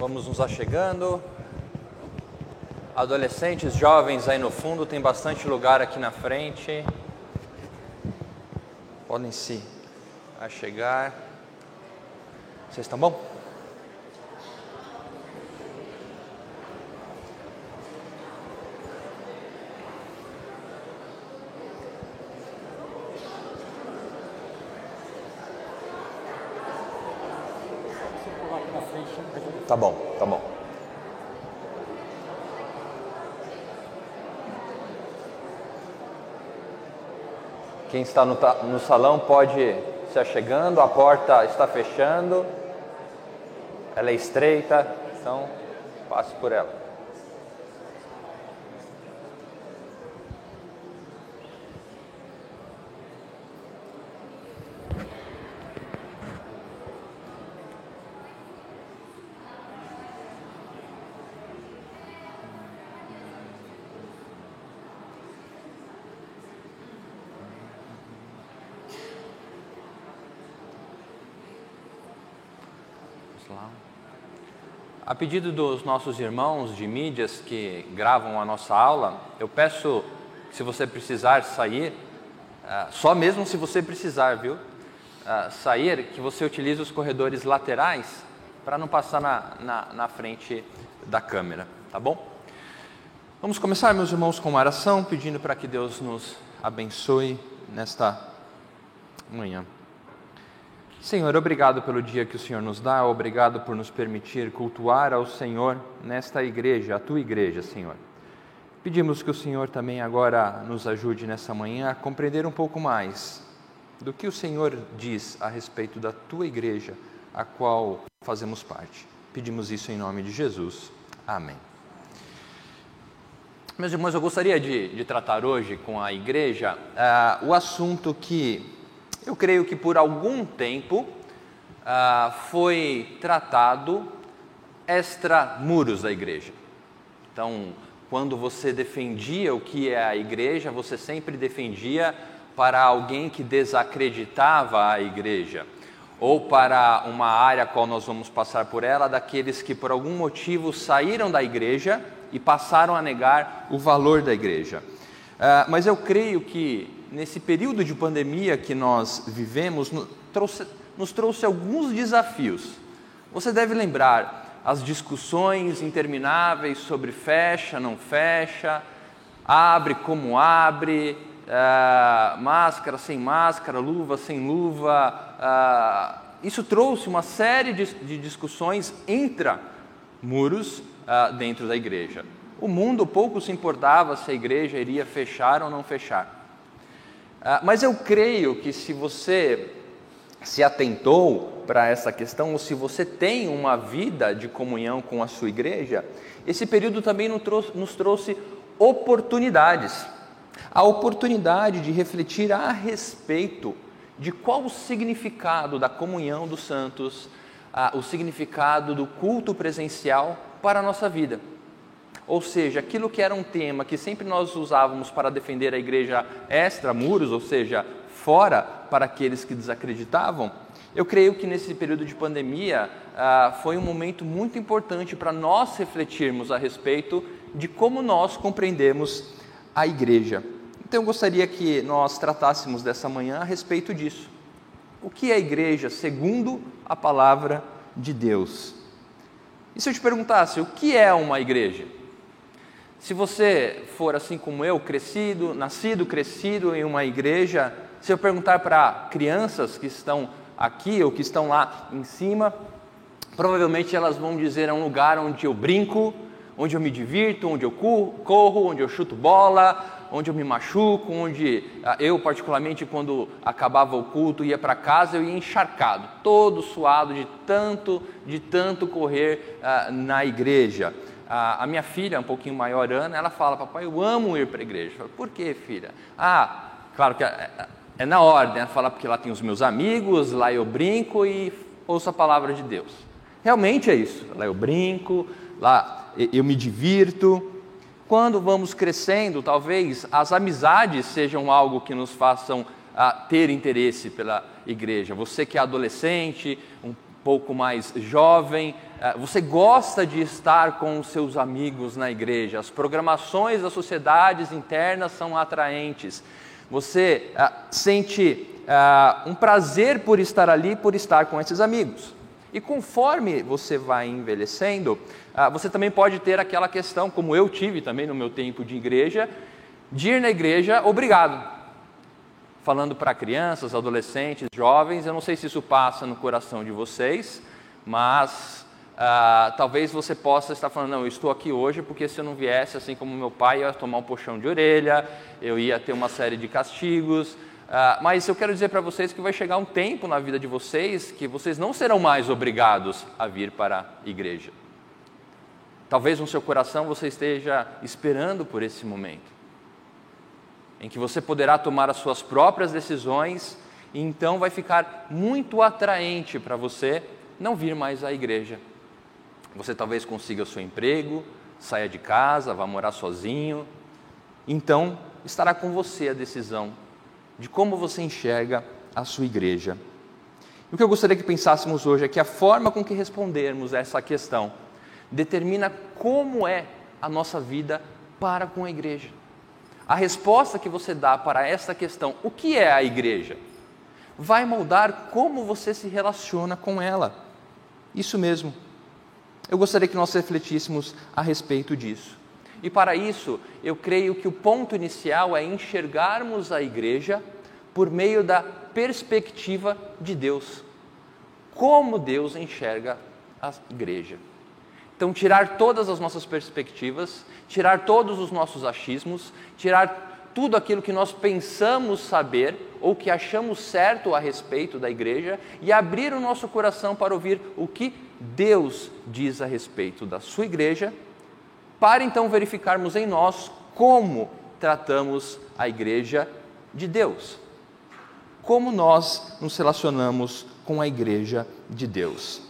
Vamos nos achegando. Adolescentes, jovens aí no fundo, tem bastante lugar aqui na frente. Podem se achegar. Vocês estão bom? Tá bom, tá bom. Quem está no, no salão pode se achegando, a porta está fechando, ela é estreita, então passe por ela. A pedido dos nossos irmãos de mídias que gravam a nossa aula, eu peço, se você precisar sair, uh, só mesmo se você precisar, viu? Uh, sair, que você utilize os corredores laterais para não passar na, na, na frente da câmera, tá bom? Vamos começar, meus irmãos, com uma oração, pedindo para que Deus nos abençoe nesta manhã. Senhor, obrigado pelo dia que o Senhor nos dá, obrigado por nos permitir cultuar ao Senhor nesta igreja, a tua igreja, Senhor. Pedimos que o Senhor também agora nos ajude nessa manhã a compreender um pouco mais do que o Senhor diz a respeito da tua igreja, a qual fazemos parte. Pedimos isso em nome de Jesus. Amém. Meus irmãos, eu gostaria de, de tratar hoje com a igreja uh, o assunto que eu creio que por algum tempo ah, foi tratado extra-muros da igreja. Então, quando você defendia o que é a igreja, você sempre defendia para alguém que desacreditava a igreja, ou para uma área a qual nós vamos passar por ela, daqueles que por algum motivo saíram da igreja e passaram a negar o valor da igreja. Uh, mas eu creio que nesse período de pandemia que nós vivemos, nos trouxe, nos trouxe alguns desafios. Você deve lembrar as discussões intermináveis sobre fecha, não fecha, abre como abre, uh, máscara sem máscara, luva sem luva. Uh, isso trouxe uma série de, de discussões intra muros uh, dentro da igreja. O mundo pouco se importava se a igreja iria fechar ou não fechar. Ah, mas eu creio que se você se atentou para essa questão, ou se você tem uma vida de comunhão com a sua igreja, esse período também nos trouxe, nos trouxe oportunidades. A oportunidade de refletir a respeito de qual o significado da comunhão dos santos, o significado do culto presencial para a nossa vida. Ou seja, aquilo que era um tema que sempre nós usávamos para defender a igreja extra-muros, ou seja, fora para aqueles que desacreditavam, eu creio que nesse período de pandemia ah, foi um momento muito importante para nós refletirmos a respeito de como nós compreendemos a igreja. Então eu gostaria que nós tratássemos dessa manhã a respeito disso. O que é a igreja segundo a palavra de Deus? E se eu te perguntasse, o que é uma igreja? Se você for assim como eu, crescido, nascido, crescido em uma igreja, se eu perguntar para crianças que estão aqui ou que estão lá em cima, provavelmente elas vão dizer é um lugar onde eu brinco, onde eu me divirto, onde eu corro, onde eu chuto bola, onde eu me machuco, onde ah, eu, particularmente, quando acabava o culto, ia para casa, eu ia encharcado, todo suado de tanto, de tanto correr uh, na igreja. A, a, minha filha, um pouquinho maior, Ana, ela fala, papai, eu amo ir para a igreja. Eu falo, Por quê, filha? Ah, claro que é, é, é na ordem, ela fala porque lá tem os meus amigos, lá eu brinco e ouço a palavra de Deus. Realmente é isso, lá eu brinco, lá eu me divirto. Quando vamos crescendo, talvez as amizades sejam algo que nos façam a ter interesse pela igreja. Você que é adolescente, um pouco mais jovem, eh, você gosta de estar com os seus amigos na igreja, as programações das sociedades internas são atraentes, você uh, sente uh, um prazer por estar ali, por estar com esses amigos. E conforme você vai envelhecendo, uh, você também pode ter aquela questão, como eu tive também no meu tempo de igreja, de ir na igreja obrigado. Falando para crianças, adolescentes, jovens, eu não sei se isso passa no coração de vocês, mas Uh, talvez você possa estar falando, não, eu estou aqui hoje porque se eu não viesse, assim como meu pai, eu ia tomar um puxão de orelha, eu ia ter uma série de castigos. Uh, mas eu quero dizer para vocês que vai chegar um tempo na vida de vocês que vocês não serão mais obrigados a vir para a igreja. Talvez no seu coração você esteja esperando por esse momento, em que você poderá tomar as suas próprias decisões, e então vai ficar muito atraente para você não vir mais à igreja você talvez consiga o seu emprego, saia de casa, vá morar sozinho. Então, estará com você a decisão de como você enxerga a sua igreja. E o que eu gostaria que pensássemos hoje é que a forma com que respondermos essa questão determina como é a nossa vida para com a igreja. A resposta que você dá para essa questão, o que é a igreja, vai moldar como você se relaciona com ela. Isso mesmo. Eu gostaria que nós refletíssemos a respeito disso. E para isso, eu creio que o ponto inicial é enxergarmos a igreja por meio da perspectiva de Deus. Como Deus enxerga a igreja. Então, tirar todas as nossas perspectivas, tirar todos os nossos achismos, tirar tudo aquilo que nós pensamos saber ou que achamos certo a respeito da igreja e abrir o nosso coração para ouvir o que Deus diz a respeito da sua igreja, para então verificarmos em nós como tratamos a igreja de Deus. Como nós nos relacionamos com a igreja de Deus.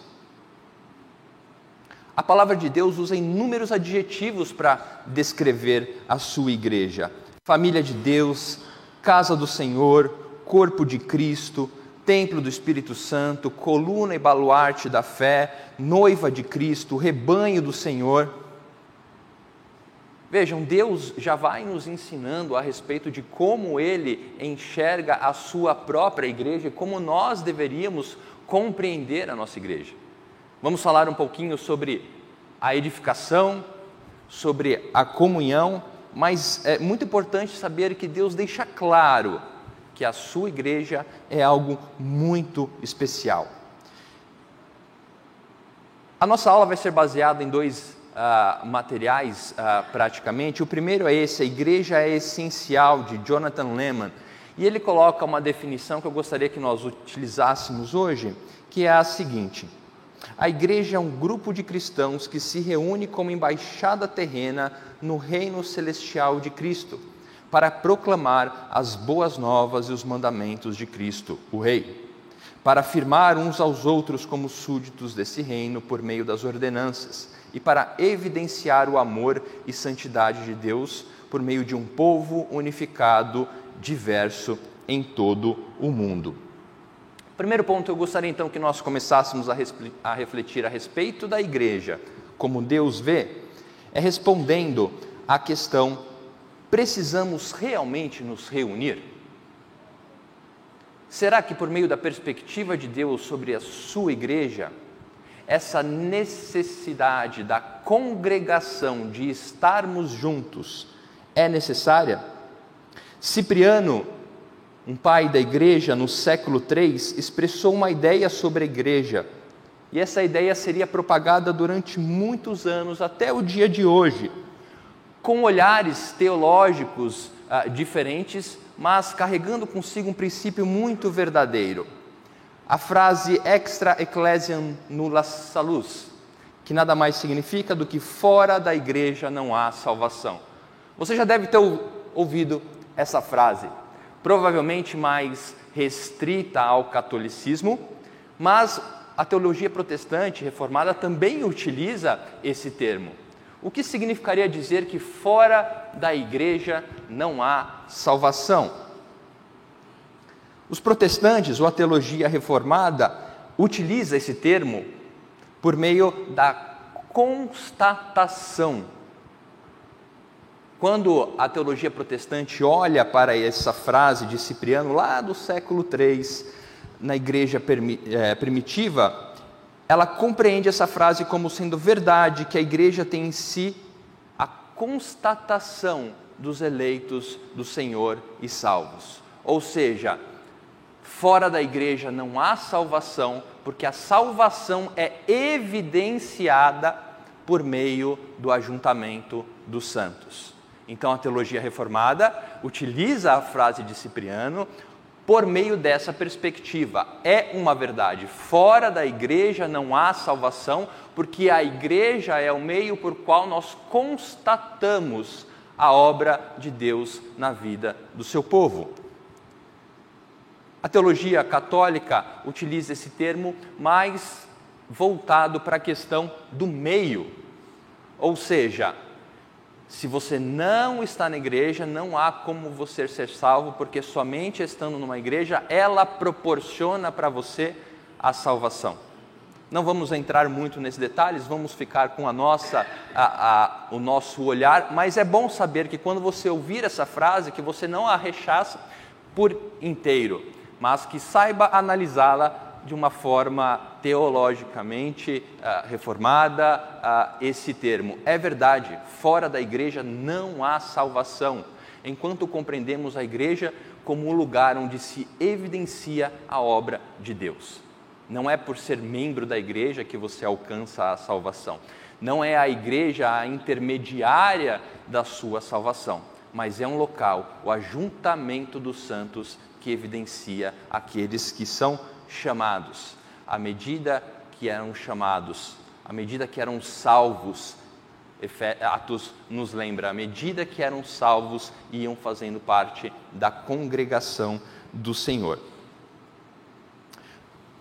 A palavra de Deus usa inúmeros adjetivos para descrever a sua igreja: família de Deus, casa do Senhor, corpo de Cristo, templo do Espírito Santo, coluna e baluarte da fé, noiva de Cristo, rebanho do Senhor. Vejam, Deus já vai nos ensinando a respeito de como Ele enxerga a sua própria igreja e como nós deveríamos compreender a nossa igreja. Vamos falar um pouquinho sobre a edificação, sobre a comunhão, mas é muito importante saber que Deus deixa claro que a sua igreja é algo muito especial. A nossa aula vai ser baseada em dois uh, materiais, uh, praticamente. O primeiro é esse: a igreja é essencial, de Jonathan Lehman. E ele coloca uma definição que eu gostaria que nós utilizássemos hoje, que é a seguinte: a igreja é um grupo de cristãos que se reúne como embaixada terrena no reino celestial de Cristo para proclamar as boas novas e os mandamentos de Cristo, o Rei, para afirmar uns aos outros como súditos desse reino por meio das ordenanças e para evidenciar o amor e santidade de Deus por meio de um povo unificado, diverso em todo o mundo. Primeiro ponto, eu gostaria então que nós começássemos a refletir a respeito da igreja, como Deus vê, é respondendo à questão Precisamos realmente nos reunir? Será que, por meio da perspectiva de Deus sobre a sua igreja, essa necessidade da congregação, de estarmos juntos, é necessária? Cipriano, um pai da igreja no século III, expressou uma ideia sobre a igreja, e essa ideia seria propagada durante muitos anos, até o dia de hoje com olhares teológicos ah, diferentes, mas carregando consigo um princípio muito verdadeiro. A frase extra ecclesiam nulla salus, que nada mais significa do que fora da igreja não há salvação. Você já deve ter ouvido essa frase, provavelmente mais restrita ao catolicismo, mas a teologia protestante reformada também utiliza esse termo. O que significaria dizer que fora da igreja não há salvação? Os protestantes ou a teologia reformada utiliza esse termo por meio da constatação. Quando a teologia protestante olha para essa frase de Cipriano, lá do século III, na igreja é, primitiva, ela compreende essa frase como sendo verdade que a igreja tem em si a constatação dos eleitos do Senhor e salvos. Ou seja, fora da igreja não há salvação, porque a salvação é evidenciada por meio do ajuntamento dos santos. Então a teologia reformada utiliza a frase de Cipriano por meio dessa perspectiva. É uma verdade. Fora da igreja não há salvação, porque a igreja é o meio por qual nós constatamos a obra de Deus na vida do seu povo. A teologia católica utiliza esse termo mais voltado para a questão do meio, ou seja, se você não está na igreja, não há como você ser salvo, porque somente estando numa igreja ela proporciona para você a salvação. Não vamos entrar muito nesses detalhes, vamos ficar com a nossa, a, a, o nosso olhar, mas é bom saber que quando você ouvir essa frase, que você não a rechaça por inteiro, mas que saiba analisá-la de uma forma teologicamente uh, reformada uh, esse termo. É verdade, fora da igreja não há salvação, enquanto compreendemos a igreja como um lugar onde se evidencia a obra de Deus. Não é por ser membro da igreja que você alcança a salvação. Não é a igreja a intermediária da sua salvação, mas é um local, o ajuntamento dos santos, que evidencia aqueles que são chamados, à medida que eram chamados, à medida que eram salvos, Atos nos lembra, à medida que eram salvos, iam fazendo parte da congregação do Senhor.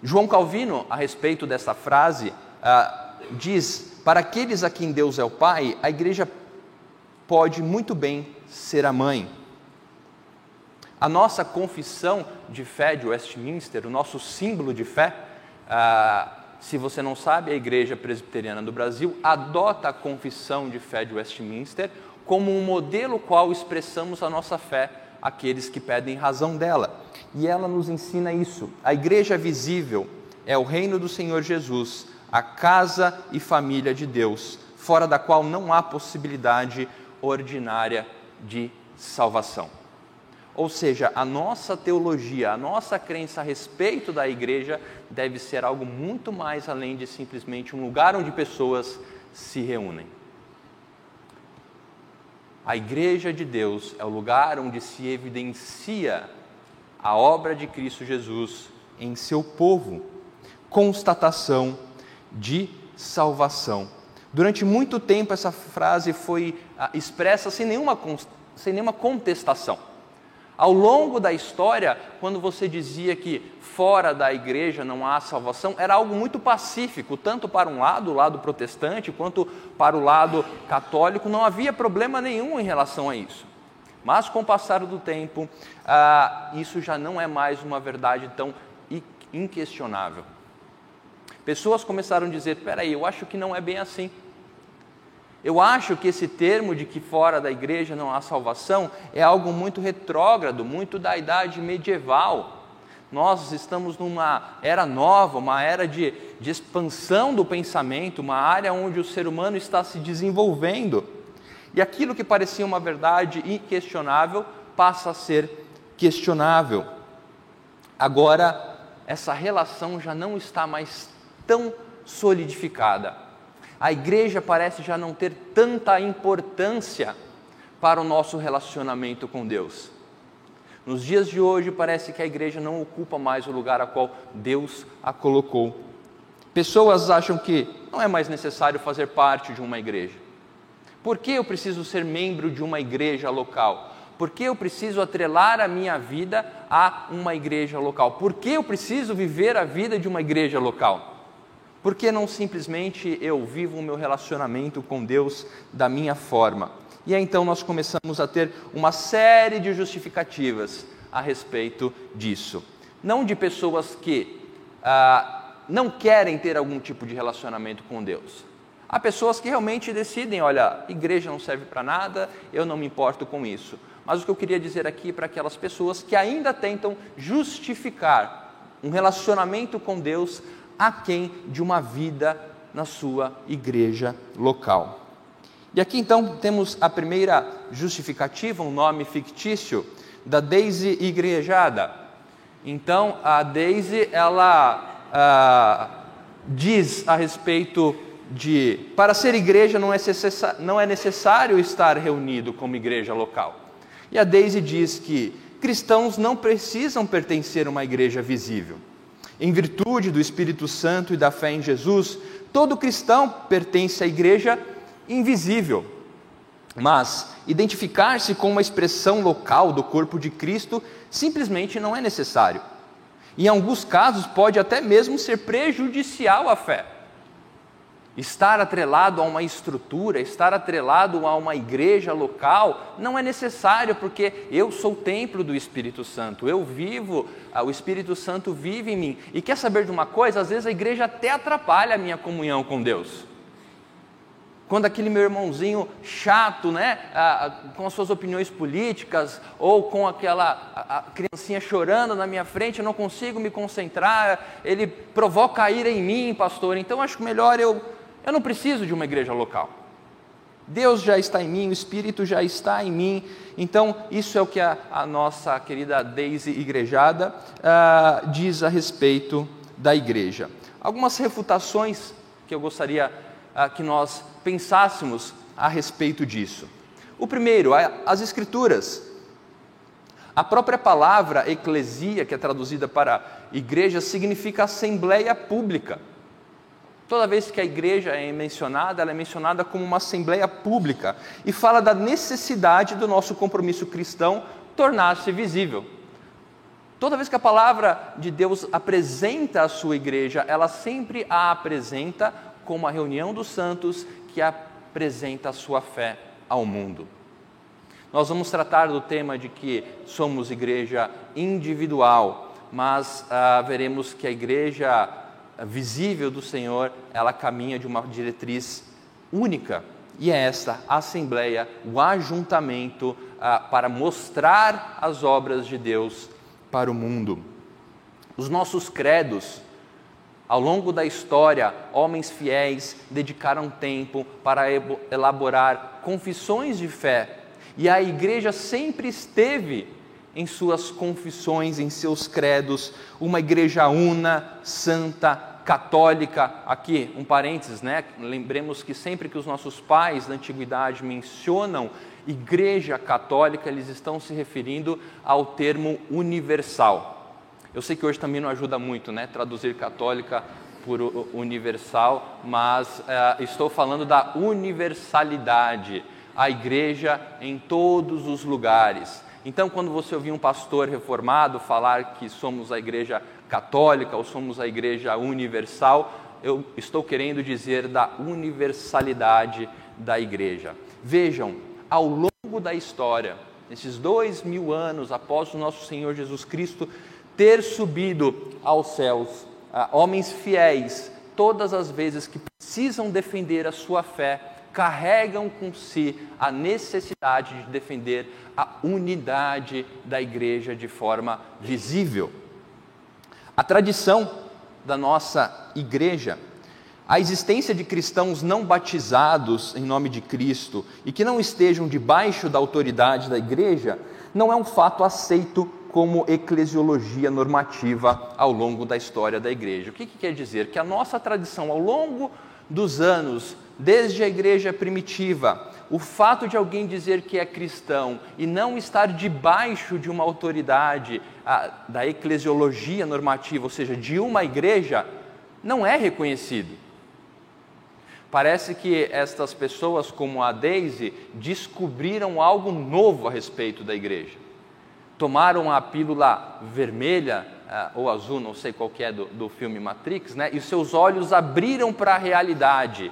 João Calvino, a respeito dessa frase, ah, diz: Para aqueles a quem Deus é o Pai, a igreja pode muito bem ser a mãe. A nossa confissão de fé de Westminster, o nosso símbolo de fé, ah, se você não sabe, a Igreja Presbiteriana do Brasil adota a confissão de fé de Westminster como um modelo qual expressamos a nossa fé àqueles que pedem razão dela. E ela nos ensina isso. A igreja visível é o reino do Senhor Jesus, a casa e família de Deus, fora da qual não há possibilidade ordinária de salvação. Ou seja, a nossa teologia, a nossa crença a respeito da igreja deve ser algo muito mais além de simplesmente um lugar onde pessoas se reúnem. A igreja de Deus é o lugar onde se evidencia a obra de Cristo Jesus em seu povo, constatação de salvação. Durante muito tempo essa frase foi ah, expressa sem nenhuma, sem nenhuma contestação. Ao longo da história, quando você dizia que fora da igreja não há salvação, era algo muito pacífico, tanto para um lado, o lado protestante, quanto para o lado católico, não havia problema nenhum em relação a isso. Mas com o passar do tempo, ah, isso já não é mais uma verdade tão inquestionável. Pessoas começaram a dizer: peraí, eu acho que não é bem assim. Eu acho que esse termo de que fora da igreja não há salvação é algo muito retrógrado, muito da idade medieval. Nós estamos numa era nova, uma era de, de expansão do pensamento, uma área onde o ser humano está se desenvolvendo. E aquilo que parecia uma verdade inquestionável passa a ser questionável. Agora, essa relação já não está mais tão solidificada a igreja parece já não ter tanta importância para o nosso relacionamento com Deus. Nos dias de hoje, parece que a igreja não ocupa mais o lugar a qual Deus a colocou. Pessoas acham que não é mais necessário fazer parte de uma igreja. Por que eu preciso ser membro de uma igreja local? Por que eu preciso atrelar a minha vida a uma igreja local? Por que eu preciso viver a vida de uma igreja local? Por que não simplesmente eu vivo o meu relacionamento com Deus da minha forma? E aí então nós começamos a ter uma série de justificativas a respeito disso. Não de pessoas que ah, não querem ter algum tipo de relacionamento com Deus. Há pessoas que realmente decidem: olha, igreja não serve para nada, eu não me importo com isso. Mas o que eu queria dizer aqui para aquelas pessoas que ainda tentam justificar um relacionamento com Deus aquém de uma vida na sua igreja local. E aqui então temos a primeira justificativa, um nome fictício da Daisy Igrejada. Então a Daisy ela ah, diz a respeito de para ser igreja não é, não é necessário estar reunido como igreja local. E a Daisy diz que cristãos não precisam pertencer a uma igreja visível. Em virtude do Espírito Santo e da fé em Jesus, todo cristão pertence à igreja invisível. Mas identificar-se com uma expressão local do corpo de Cristo simplesmente não é necessário. Em alguns casos, pode até mesmo ser prejudicial à fé. Estar atrelado a uma estrutura, estar atrelado a uma igreja local, não é necessário, porque eu sou o templo do Espírito Santo, eu vivo, ah, o Espírito Santo vive em mim. E quer saber de uma coisa? Às vezes a igreja até atrapalha a minha comunhão com Deus quando aquele meu irmãozinho chato, né, com as suas opiniões políticas, ou com aquela criancinha chorando na minha frente, eu não consigo me concentrar, ele provoca a ira em mim, pastor, então acho melhor eu, eu não preciso de uma igreja local. Deus já está em mim, o Espírito já está em mim, então isso é o que a, a nossa querida Daisy Igrejada uh, diz a respeito da igreja. Algumas refutações que eu gostaria uh, que nós pensássemos a respeito disso. O primeiro, as Escrituras. A própria palavra eclesia, que é traduzida para igreja, significa assembleia pública. Toda vez que a igreja é mencionada, ela é mencionada como uma assembleia pública e fala da necessidade do nosso compromisso cristão tornar-se visível. Toda vez que a palavra de Deus apresenta a sua igreja, ela sempre a apresenta como a reunião dos santos que apresenta a sua fé ao mundo. Nós vamos tratar do tema de que somos igreja individual, mas ah, veremos que a igreja visível do Senhor, ela caminha de uma diretriz única, e é esta a assembleia, o ajuntamento ah, para mostrar as obras de Deus para o mundo. Os nossos credos, ao longo da história, homens fiéis dedicaram tempo para elaborar confissões de fé, e a igreja sempre esteve em suas confissões, em seus credos, uma igreja una, santa, católica. Aqui, um parênteses, né? Lembremos que sempre que os nossos pais da antiguidade mencionam igreja católica, eles estão se referindo ao termo universal. Eu sei que hoje também não ajuda muito, né? Traduzir católica por universal, mas uh, estou falando da universalidade, a igreja em todos os lugares. Então, quando você ouvir um pastor reformado falar que somos a igreja católica ou somos a igreja universal, eu estou querendo dizer da universalidade da igreja. Vejam, ao longo da história, nesses dois mil anos após o nosso Senhor Jesus Cristo ter subido aos céus, ah, homens fiéis, todas as vezes que precisam defender a sua fé, carregam com si a necessidade de defender a unidade da igreja de forma visível. A tradição da nossa igreja, a existência de cristãos não batizados em nome de Cristo e que não estejam debaixo da autoridade da igreja, não é um fato aceito como eclesiologia normativa ao longo da história da igreja. O que, que quer dizer? Que a nossa tradição ao longo dos anos, desde a igreja primitiva, o fato de alguém dizer que é cristão e não estar debaixo de uma autoridade a, da eclesiologia normativa, ou seja, de uma igreja, não é reconhecido. Parece que estas pessoas, como a Daisy, descobriram algo novo a respeito da igreja tomaram a pílula vermelha uh, ou azul, não sei qual que é do, do filme Matrix, né? e seus olhos abriram para a realidade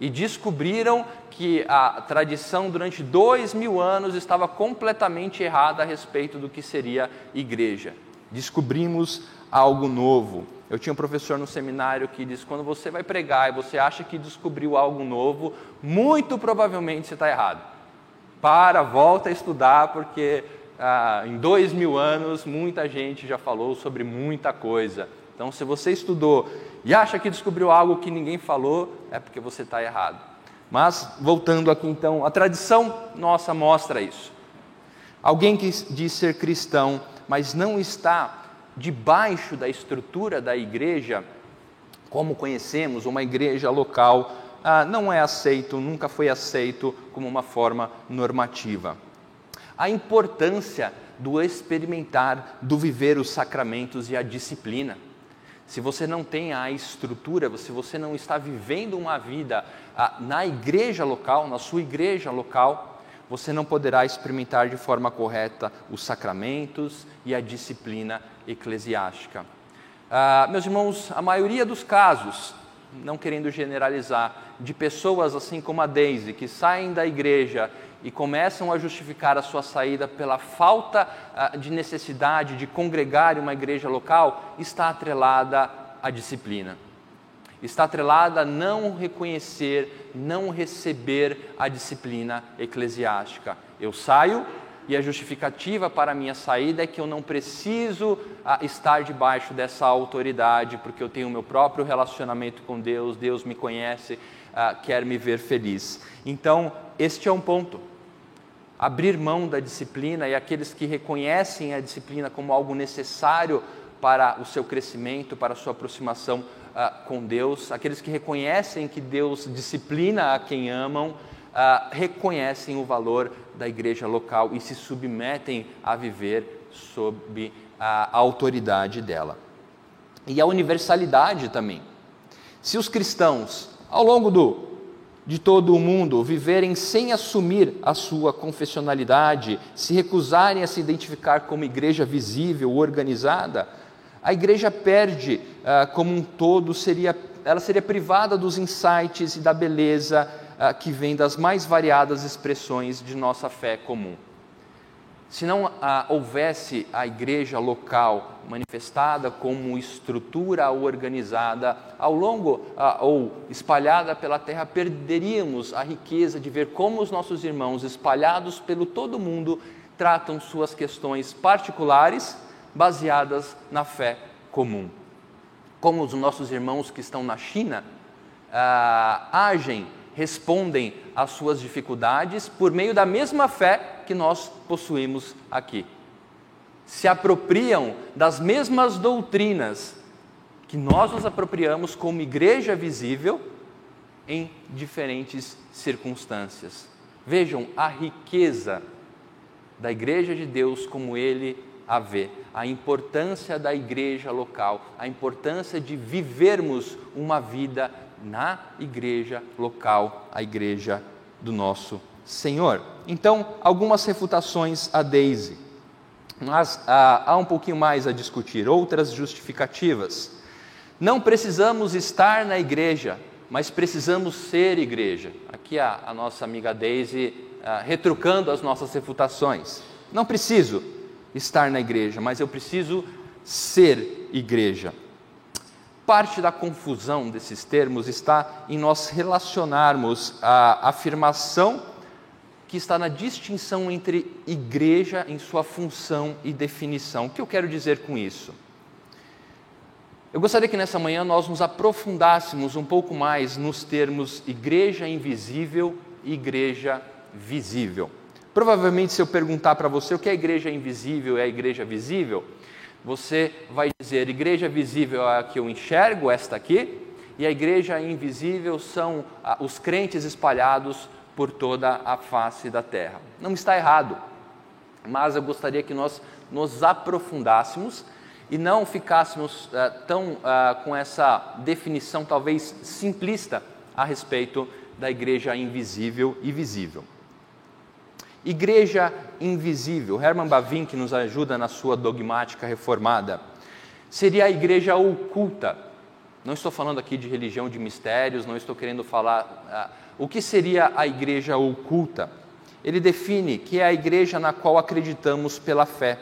e descobriram que a tradição durante dois mil anos estava completamente errada a respeito do que seria igreja. Descobrimos algo novo. Eu tinha um professor no seminário que disse: quando você vai pregar e você acha que descobriu algo novo, muito provavelmente você está errado. Para, volta a estudar, porque ah, em dois mil anos muita gente já falou sobre muita coisa. Então, se você estudou e acha que descobriu algo que ninguém falou, é porque você está errado. Mas, voltando aqui então, a tradição nossa mostra isso. Alguém que diz ser cristão, mas não está debaixo da estrutura da igreja, como conhecemos, uma igreja local, ah, não é aceito, nunca foi aceito como uma forma normativa. A importância do experimentar, do viver os sacramentos e a disciplina. Se você não tem a estrutura, se você não está vivendo uma vida ah, na igreja local, na sua igreja local, você não poderá experimentar de forma correta os sacramentos e a disciplina eclesiástica. Ah, meus irmãos, a maioria dos casos, não querendo generalizar, de pessoas assim como a Daisy, que saem da igreja e começam a justificar a sua saída pela falta ah, de necessidade de congregar em uma igreja local, está atrelada à disciplina está atrelada a não reconhecer, não receber a disciplina eclesiástica. Eu saio e a justificativa para a minha saída é que eu não preciso ah, estar debaixo dessa autoridade, porque eu tenho meu próprio relacionamento com Deus, Deus me conhece, ah, quer me ver feliz. Então, este é um ponto. Abrir mão da disciplina e aqueles que reconhecem a disciplina como algo necessário para o seu crescimento, para a sua aproximação ah, com Deus, aqueles que reconhecem que Deus disciplina a quem amam, ah, reconhecem o valor da igreja local e se submetem a viver sob a autoridade dela. E a universalidade também. Se os cristãos, ao longo do, de todo o mundo, viverem sem assumir a sua confessionalidade, se recusarem a se identificar como igreja visível, organizada, a igreja perde ah, como um todo, seria, ela seria privada dos insights e da beleza ah, que vem das mais variadas expressões de nossa fé comum. Se não ah, houvesse a igreja local manifestada como estrutura organizada ao longo ou espalhada pela terra, perderíamos a riqueza de ver como os nossos irmãos espalhados pelo todo mundo tratam suas questões particulares baseadas na fé comum. Como os nossos irmãos que estão na China ah, agem, respondem às suas dificuldades por meio da mesma fé que nós possuímos aqui. Se apropriam das mesmas doutrinas que nós nos apropriamos como igreja visível em diferentes circunstâncias. Vejam a riqueza da igreja de Deus como ele a ver a importância da igreja local, a importância de vivermos uma vida na igreja local, a igreja do nosso Senhor. Então, algumas refutações a Daisy, mas ah, há um pouquinho mais a discutir, outras justificativas. Não precisamos estar na igreja, mas precisamos ser igreja. Aqui a, a nossa amiga Daisy ah, retrucando as nossas refutações. Não preciso, estar na igreja, mas eu preciso ser igreja. Parte da confusão desses termos está em nós relacionarmos a afirmação que está na distinção entre igreja em sua função e definição. O que eu quero dizer com isso? Eu gostaria que nessa manhã nós nos aprofundássemos um pouco mais nos termos igreja invisível e igreja visível. Provavelmente, se eu perguntar para você o que é igreja invisível e a igreja visível, você vai dizer: igreja visível é a que eu enxergo, esta aqui, e a igreja invisível são ah, os crentes espalhados por toda a face da terra. Não está errado, mas eu gostaria que nós nos aprofundássemos e não ficássemos uh, tão uh, com essa definição talvez simplista a respeito da igreja invisível e visível. Igreja invisível, Herman Bavin, que nos ajuda na sua dogmática reformada, seria a igreja oculta. Não estou falando aqui de religião de mistérios, não estou querendo falar. Ah, o que seria a igreja oculta? Ele define que é a igreja na qual acreditamos pela fé.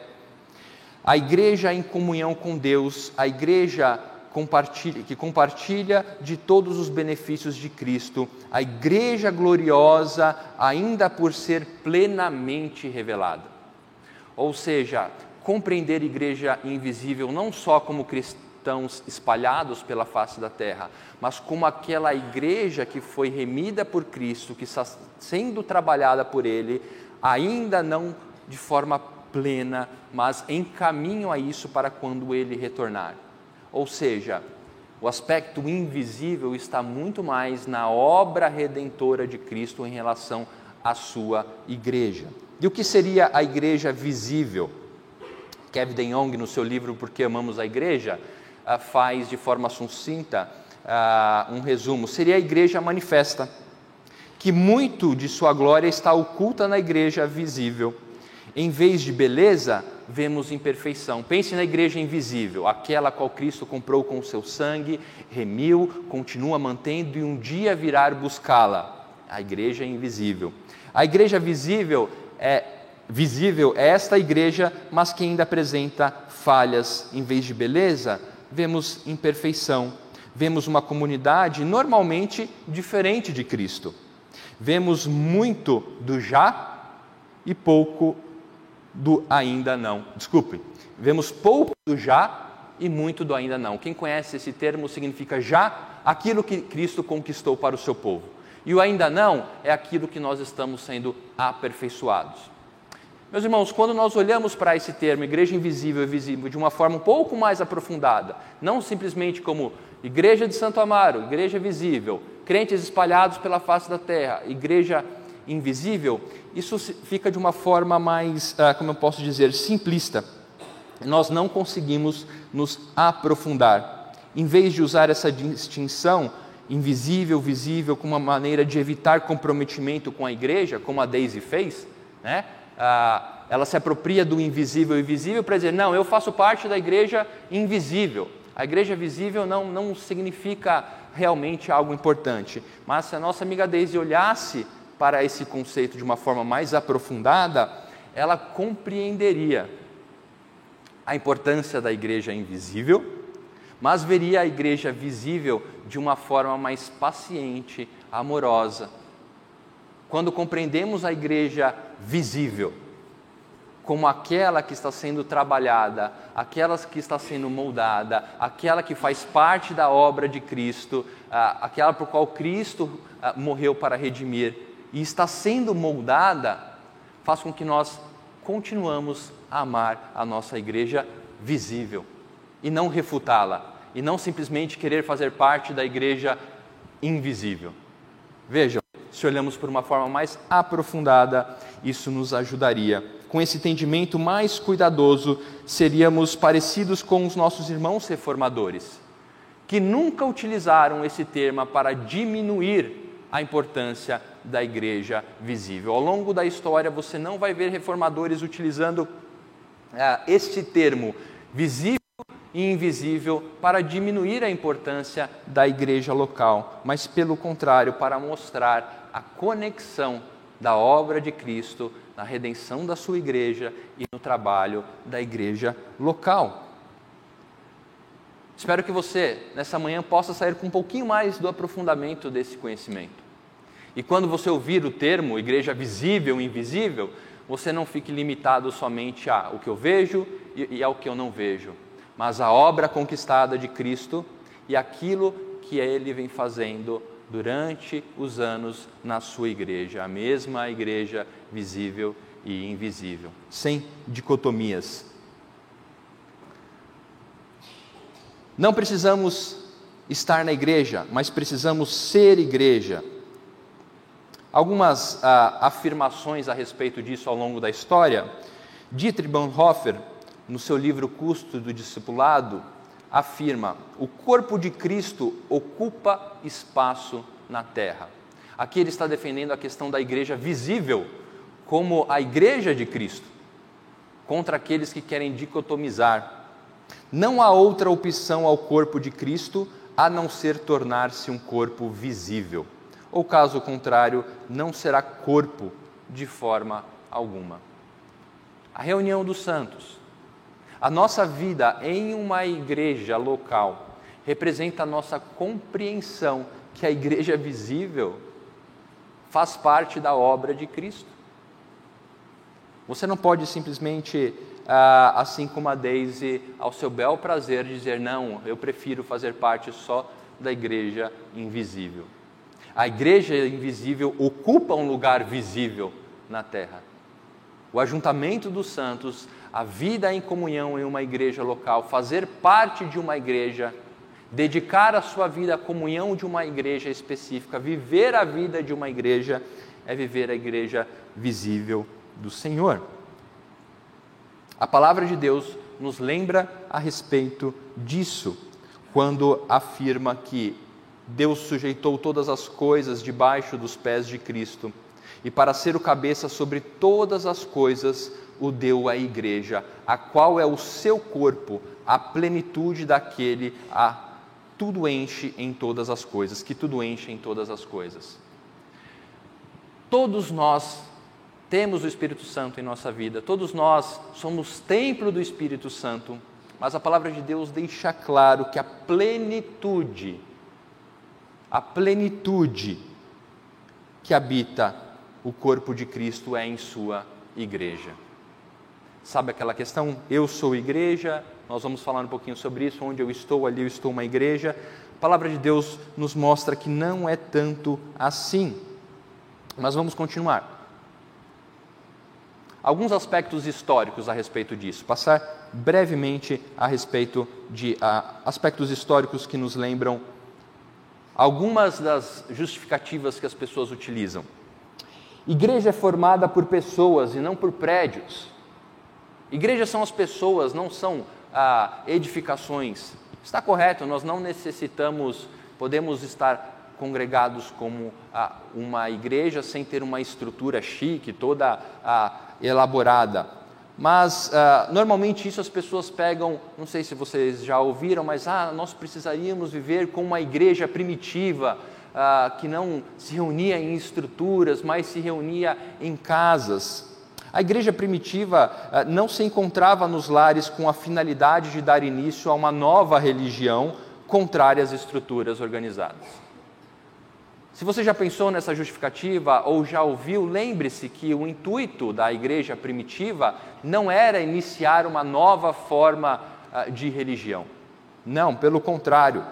A igreja em comunhão com Deus, a igreja compartilha, que compartilha de todos os benefícios de Cristo, a igreja gloriosa, ainda por ser plenamente revelada. Ou seja, compreender a igreja invisível não só como cristãos espalhados pela face da terra, mas como aquela igreja que foi remida por Cristo, que está sendo trabalhada por Ele, ainda não de forma plena, mas em caminho a isso para quando Ele retornar. Ou seja, o aspecto invisível está muito mais na obra redentora de Cristo em relação à sua igreja. E o que seria a igreja visível? Kevin De Jong, no seu livro Porque Amamos a Igreja, ah, faz de forma sucinta ah, um resumo. Seria a igreja manifesta, que muito de sua glória está oculta na igreja visível. Em vez de beleza, vemos imperfeição. Pense na igreja invisível, aquela qual Cristo comprou com o seu sangue, remiu, continua mantendo e um dia virá buscá-la. A igreja invisível. A igreja visível é visível é esta igreja, mas que ainda apresenta falhas. Em vez de beleza, vemos imperfeição. Vemos uma comunidade normalmente diferente de Cristo. Vemos muito do já e pouco do ainda não. Desculpe, vemos pouco do já e muito do ainda não. Quem conhece esse termo significa já aquilo que Cristo conquistou para o seu povo. E o ainda não é aquilo que nós estamos sendo aperfeiçoados. Meus irmãos, quando nós olhamos para esse termo, igreja invisível e visível, de uma forma um pouco mais aprofundada, não simplesmente como igreja de Santo Amaro, igreja visível, crentes espalhados pela face da terra, igreja invisível, isso fica de uma forma mais, ah, como eu posso dizer, simplista. Nós não conseguimos nos aprofundar. Em vez de usar essa distinção invisível, visível, como uma maneira de evitar comprometimento com a igreja, como a Daisy fez, né? Ah, ela se apropria do invisível e visível para dizer: não, eu faço parte da igreja invisível. A igreja visível não, não significa realmente algo importante. Mas se a nossa amiga Daisy olhasse para esse conceito de uma forma mais aprofundada, ela compreenderia a importância da igreja invisível, mas veria a igreja visível de uma forma mais paciente, amorosa. Quando compreendemos a igreja visível como aquela que está sendo trabalhada, aquela que está sendo moldada, aquela que faz parte da obra de Cristo, aquela por qual Cristo morreu para redimir, e está sendo moldada, faz com que nós continuamos a amar a nossa igreja visível e não refutá-la, e não simplesmente querer fazer parte da igreja invisível. Vejam, se olhamos por uma forma mais aprofundada, isso nos ajudaria. Com esse entendimento mais cuidadoso, seríamos parecidos com os nossos irmãos reformadores, que nunca utilizaram esse termo para diminuir a importância da igreja visível. Ao longo da história, você não vai ver reformadores utilizando ah, este termo, visível e invisível, para diminuir a importância da igreja local, mas pelo contrário, para mostrar a conexão da obra de Cristo na redenção da sua igreja e no trabalho da igreja local. Espero que você, nessa manhã, possa sair com um pouquinho mais do aprofundamento desse conhecimento. E quando você ouvir o termo igreja visível e invisível, você não fique limitado somente a o que eu vejo e, ao que eu não vejo, mas a obra conquistada de Cristo e aquilo que ele vem fazendo durante os anos na sua igreja, a mesma igreja visível e invisível, sem dicotomias. Não precisamos estar na igreja, mas precisamos ser igreja. Algumas ah, afirmações a respeito disso ao longo da história. Dietrich Bonhoeffer, no seu livro Custo do Discipulado, afirma: o corpo de Cristo ocupa espaço na terra. Aqui ele está defendendo a questão da igreja visível como a igreja de Cristo, contra aqueles que querem dicotomizar não há outra opção ao corpo de Cristo a não ser tornar-se um corpo visível. Ou caso contrário, não será corpo de forma alguma. A reunião dos santos, a nossa vida em uma igreja local, representa a nossa compreensão que a igreja visível faz parte da obra de Cristo. Você não pode simplesmente, ah, assim como a Daisy, ao seu bel prazer, dizer: não, eu prefiro fazer parte só da igreja invisível. A igreja invisível ocupa um lugar visível na terra. O ajuntamento dos santos, a vida em comunhão em uma igreja local, fazer parte de uma igreja, dedicar a sua vida à comunhão de uma igreja específica, viver a vida de uma igreja, é viver a igreja visível do Senhor. A palavra de Deus nos lembra a respeito disso, quando afirma que Deus sujeitou todas as coisas debaixo dos pés de Cristo e, para ser o cabeça sobre todas as coisas, o deu à igreja, a qual é o seu corpo, a plenitude daquele a tudo enche em todas as coisas, que tudo enche em todas as coisas. Todos nós temos o Espírito Santo em nossa vida, todos nós somos templo do Espírito Santo, mas a palavra de Deus deixa claro que a plenitude, a plenitude que habita o corpo de Cristo é em sua igreja. Sabe aquela questão? Eu sou igreja, nós vamos falar um pouquinho sobre isso, onde eu estou, ali eu estou uma igreja. A palavra de Deus nos mostra que não é tanto assim. Mas vamos continuar alguns aspectos históricos a respeito disso, passar brevemente a respeito de aspectos históricos que nos lembram algumas das justificativas que as pessoas utilizam. Igreja é formada por pessoas e não por prédios. Igrejas são as pessoas, não são ah, edificações. Está correto, nós não necessitamos, podemos estar congregados como ah, uma igreja sem ter uma estrutura chique, toda ah, elaborada. Mas uh, normalmente isso as pessoas pegam, não sei se vocês já ouviram, mas ah, nós precisaríamos viver com uma igreja primitiva, uh, que não se reunia em estruturas, mas se reunia em casas. A igreja primitiva uh, não se encontrava nos lares com a finalidade de dar início a uma nova religião contrária às estruturas organizadas. Se você já pensou nessa justificativa ou já ouviu, lembre-se que o intuito da igreja primitiva não era iniciar uma nova forma ah, de religião. Não, pelo contrário.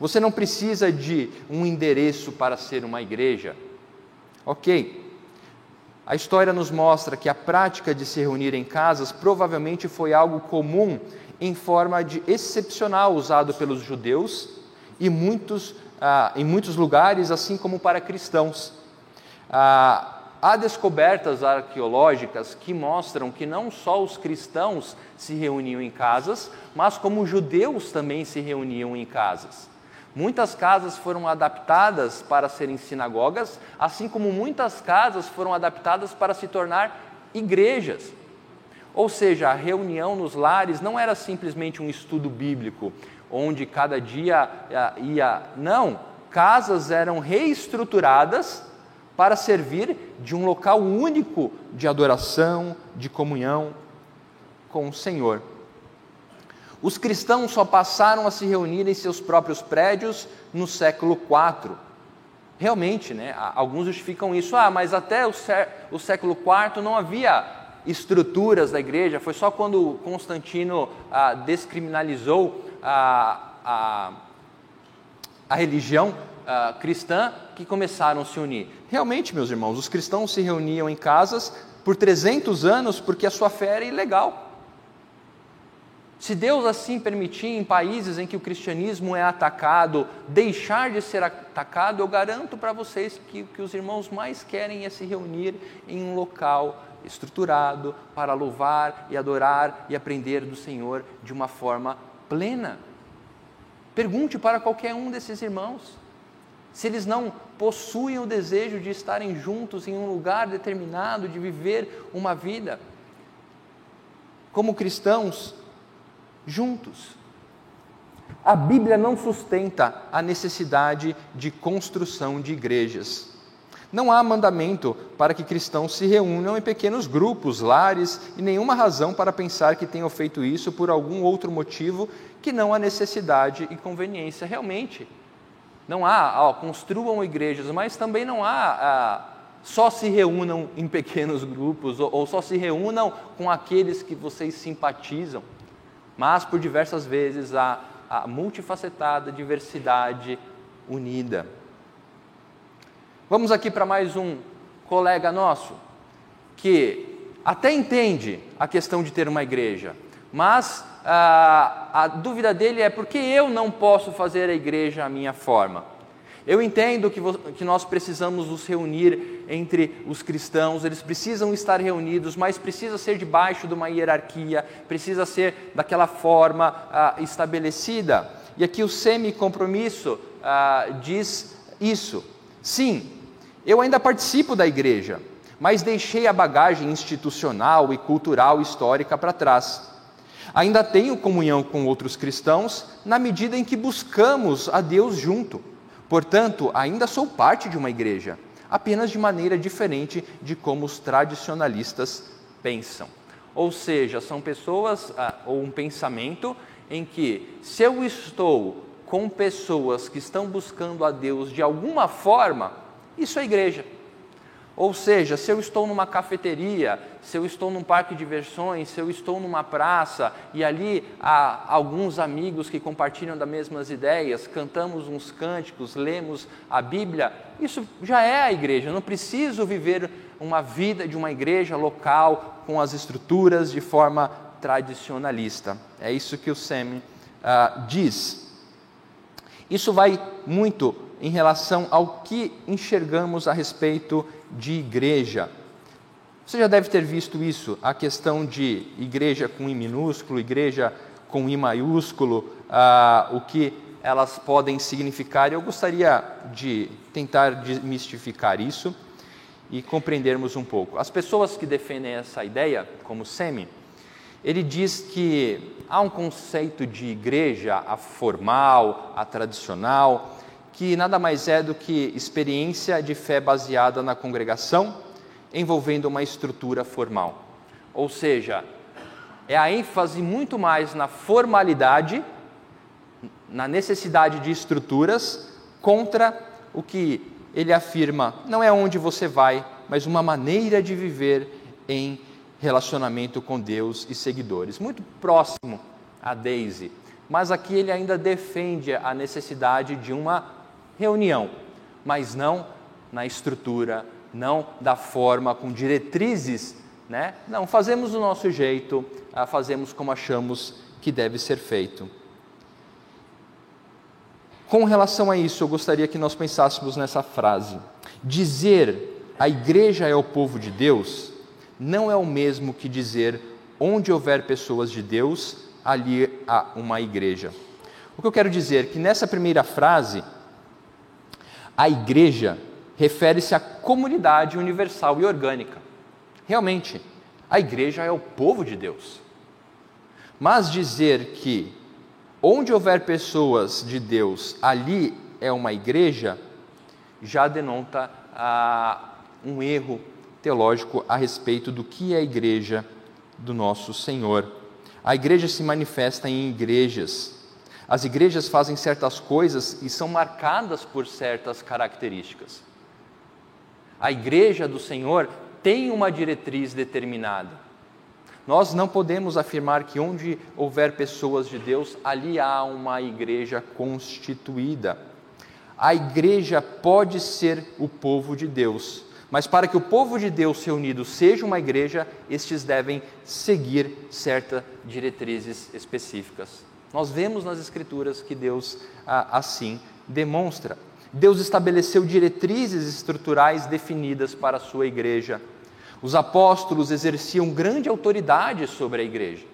Você não precisa de um endereço para ser uma igreja. Ok. A história nos mostra que a prática de se reunir em casas provavelmente foi algo comum em forma de excepcional usado pelos judeus e muitos ah, em muitos lugares, assim como para cristãos. Ah, há descobertas arqueológicas que mostram que não só os cristãos se reuniam em casas, mas como judeus também se reuniam em casas. Muitas casas foram adaptadas para serem sinagogas, assim como muitas casas foram adaptadas para se tornar igrejas. Ou seja, a reunião nos lares não era simplesmente um estudo bíblico, onde cada dia eh, ia. Não, casas eram reestruturadas para servir de um local único de adoração, de comunhão com o Senhor. Os cristãos só passaram a se reunir em seus próprios prédios no século IV. Realmente, né, alguns justificam isso. Ah, mas até o, o século IV não havia estruturas da igreja, foi só quando Constantino ah, descriminalizou a, a, a religião a, cristã que começaram a se unir. Realmente, meus irmãos, os cristãos se reuniam em casas por 300 anos porque a sua fé era ilegal. Se Deus assim permitir em países em que o cristianismo é atacado, deixar de ser atacado, eu garanto para vocês que que os irmãos mais querem é se reunir em um local estruturado para louvar e adorar e aprender do Senhor de uma forma plena. Pergunte para qualquer um desses irmãos se eles não possuem o desejo de estarem juntos em um lugar determinado, de viver uma vida como cristãos juntos. A Bíblia não sustenta a necessidade de construção de igrejas. Não há mandamento para que cristãos se reúnam em pequenos grupos, lares, e nenhuma razão para pensar que tenham feito isso por algum outro motivo que não a necessidade e conveniência. Realmente, não há, ó, construam igrejas, mas também não há, só se reúnam em pequenos grupos ou, ou só se reúnam com aqueles que vocês simpatizam. Mas por diversas vezes há a multifacetada diversidade unida. Vamos aqui para mais um colega nosso que até entende a questão de ter uma igreja, mas ah, a dúvida dele é por que eu não posso fazer a igreja à minha forma? Eu entendo que, que nós precisamos nos reunir entre os cristãos, eles precisam estar reunidos, mas precisa ser debaixo de uma hierarquia, precisa ser daquela forma ah, estabelecida. E aqui o semi-compromisso ah, diz isso. Sim, eu ainda participo da igreja, mas deixei a bagagem institucional e cultural histórica para trás. Ainda tenho comunhão com outros cristãos na medida em que buscamos a Deus junto. Portanto, ainda sou parte de uma igreja, apenas de maneira diferente de como os tradicionalistas pensam. Ou seja, são pessoas ah, ou um pensamento em que se eu estou com pessoas que estão buscando a Deus de alguma forma, isso é igreja. Ou seja, se eu estou numa cafeteria, se eu estou num parque de diversões, se eu estou numa praça e ali há alguns amigos que compartilham das mesmas ideias, cantamos uns cânticos, lemos a Bíblia, isso já é a igreja. Eu não preciso viver uma vida de uma igreja local com as estruturas de forma tradicionalista. É isso que o SEMI uh, diz. Isso vai muito em relação ao que enxergamos a respeito de igreja. Você já deve ter visto isso, a questão de igreja com I minúsculo, igreja com I maiúsculo, ah, o que elas podem significar. Eu gostaria de tentar desmistificar isso e compreendermos um pouco. As pessoas que defendem essa ideia, como Semi, ele diz que há um conceito de igreja, a formal, a tradicional, que nada mais é do que experiência de fé baseada na congregação, envolvendo uma estrutura formal. Ou seja, é a ênfase muito mais na formalidade, na necessidade de estruturas, contra o que ele afirma, não é onde você vai, mas uma maneira de viver em relacionamento com Deus e seguidores. Muito próximo a Daisy, mas aqui ele ainda defende a necessidade de uma reunião, mas não na estrutura, não da forma, com diretrizes, né? Não, fazemos do nosso jeito, ah, fazemos como achamos que deve ser feito. Com relação a isso, eu gostaria que nós pensássemos nessa frase. Dizer a igreja é o povo de Deus não é o mesmo que dizer onde houver pessoas de Deus, ali há uma igreja. O que eu quero dizer é que nessa primeira frase, a igreja refere-se à comunidade universal e orgânica. Realmente, a igreja é o povo de Deus. Mas dizer que onde houver pessoas de Deus, ali é uma igreja, já denota ah, um erro teológico a respeito do que é a igreja do nosso Senhor. A igreja se manifesta em igrejas, as igrejas fazem certas coisas e são marcadas por certas características. A igreja do Senhor tem uma diretriz determinada. Nós não podemos afirmar que onde houver pessoas de Deus, ali há uma igreja constituída. A igreja pode ser o povo de Deus, mas para que o povo de Deus reunido seja uma igreja, estes devem seguir certas diretrizes específicas. Nós vemos nas Escrituras que Deus assim demonstra. Deus estabeleceu diretrizes estruturais definidas para a sua igreja. Os apóstolos exerciam grande autoridade sobre a igreja.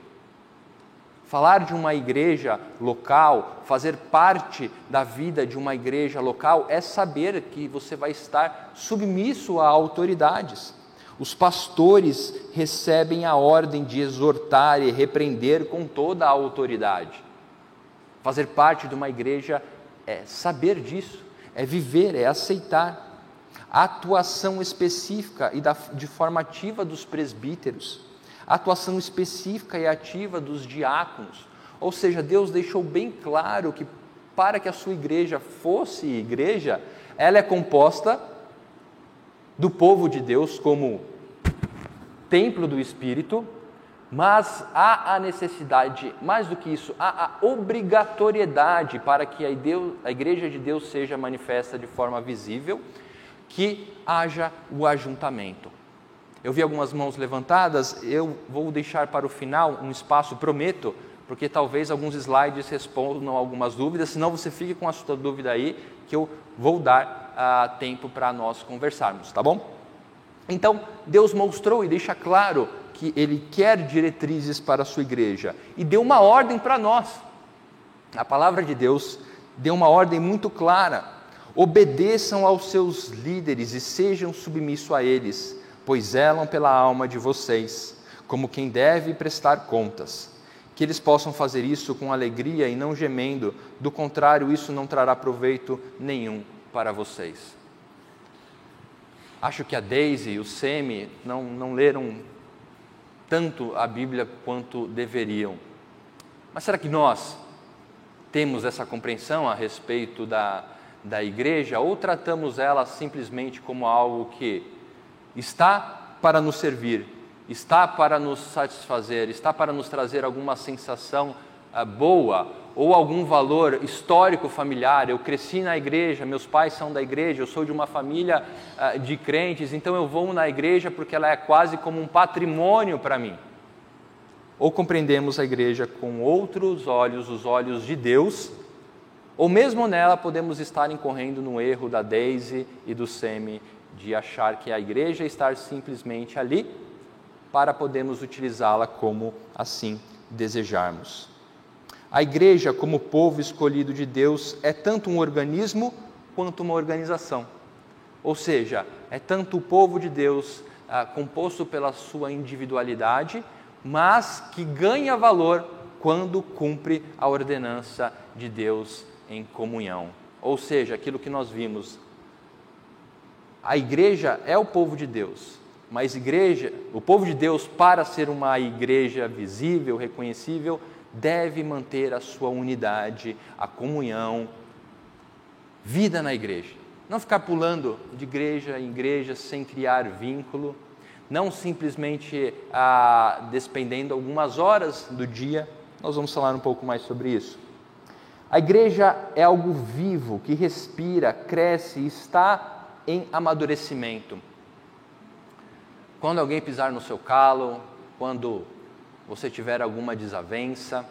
Falar de uma igreja local, fazer parte da vida de uma igreja local, é saber que você vai estar submisso a autoridades. Os pastores recebem a ordem de exortar e repreender com toda a autoridade. Fazer parte de uma igreja é saber disso, é viver, é aceitar. a atuação específica e da, de forma ativa dos presbíteros, a atuação específica e ativa dos diáconos. Ou seja, Deus deixou bem claro que para que a sua igreja fosse igreja, ela é composta do povo de Deus como templo do Espírito, mas há a necessidade, mais do que isso, há a obrigatoriedade para que a, igreja de Deus seja manifesta de forma visível, que haja o ajuntamento. Eu vi algumas mãos levantadas, eu vou deixar para o final um espaço, prometo, porque talvez alguns slides respondam algumas dúvidas, senão você fique com a sua dúvida aí, que eu vou dar uh, tempo para nós conversarmos, tá bom? Então, Deus mostrou e deixa claro que Ele quer diretrizes para a sua igreja e deu uma ordem para nós. A palavra de Deus deu uma ordem muito clara: obedeçam aos seus líderes e sejam submissos a eles, pois zelam pela alma de vocês, como quem deve prestar contas. Que eles possam fazer isso com alegria e não gemendo, do contrário, isso não trará proveito nenhum para vocês. Acho que a Daisy e o Semi não, não leram tanto a Bíblia quanto deveriam. Mas será que nós temos essa compreensão a respeito da, da igreja ou tratamos ela simplesmente como algo que está para nos servir, está para nos satisfazer, está para nos trazer alguma sensação uh, boa ou algum valor histórico familiar. Eu cresci na igreja, meus pais são da igreja, eu sou de uma família uh, de crentes, então eu vou na igreja porque ela é quase como um patrimônio para mim. Ou compreendemos a igreja com outros olhos, os olhos de Deus, ou mesmo nela podemos estar incorrendo no erro da Daisy e do Semi de achar que a igreja está simplesmente ali para podermos utilizá-la como assim desejarmos. A igreja, como povo escolhido de Deus, é tanto um organismo quanto uma organização. Ou seja, é tanto o povo de Deus ah, composto pela sua individualidade, mas que ganha valor quando cumpre a ordenança de Deus em comunhão. Ou seja, aquilo que nós vimos. A igreja é o povo de Deus, mas igreja, o povo de Deus, para ser uma igreja visível, reconhecível, deve manter a sua unidade, a comunhão, vida na igreja. Não ficar pulando de igreja em igreja sem criar vínculo, não simplesmente ah, despendendo algumas horas do dia. Nós vamos falar um pouco mais sobre isso. A igreja é algo vivo que respira, cresce e está em amadurecimento. Quando alguém pisar no seu calo, quando você tiver alguma desavença,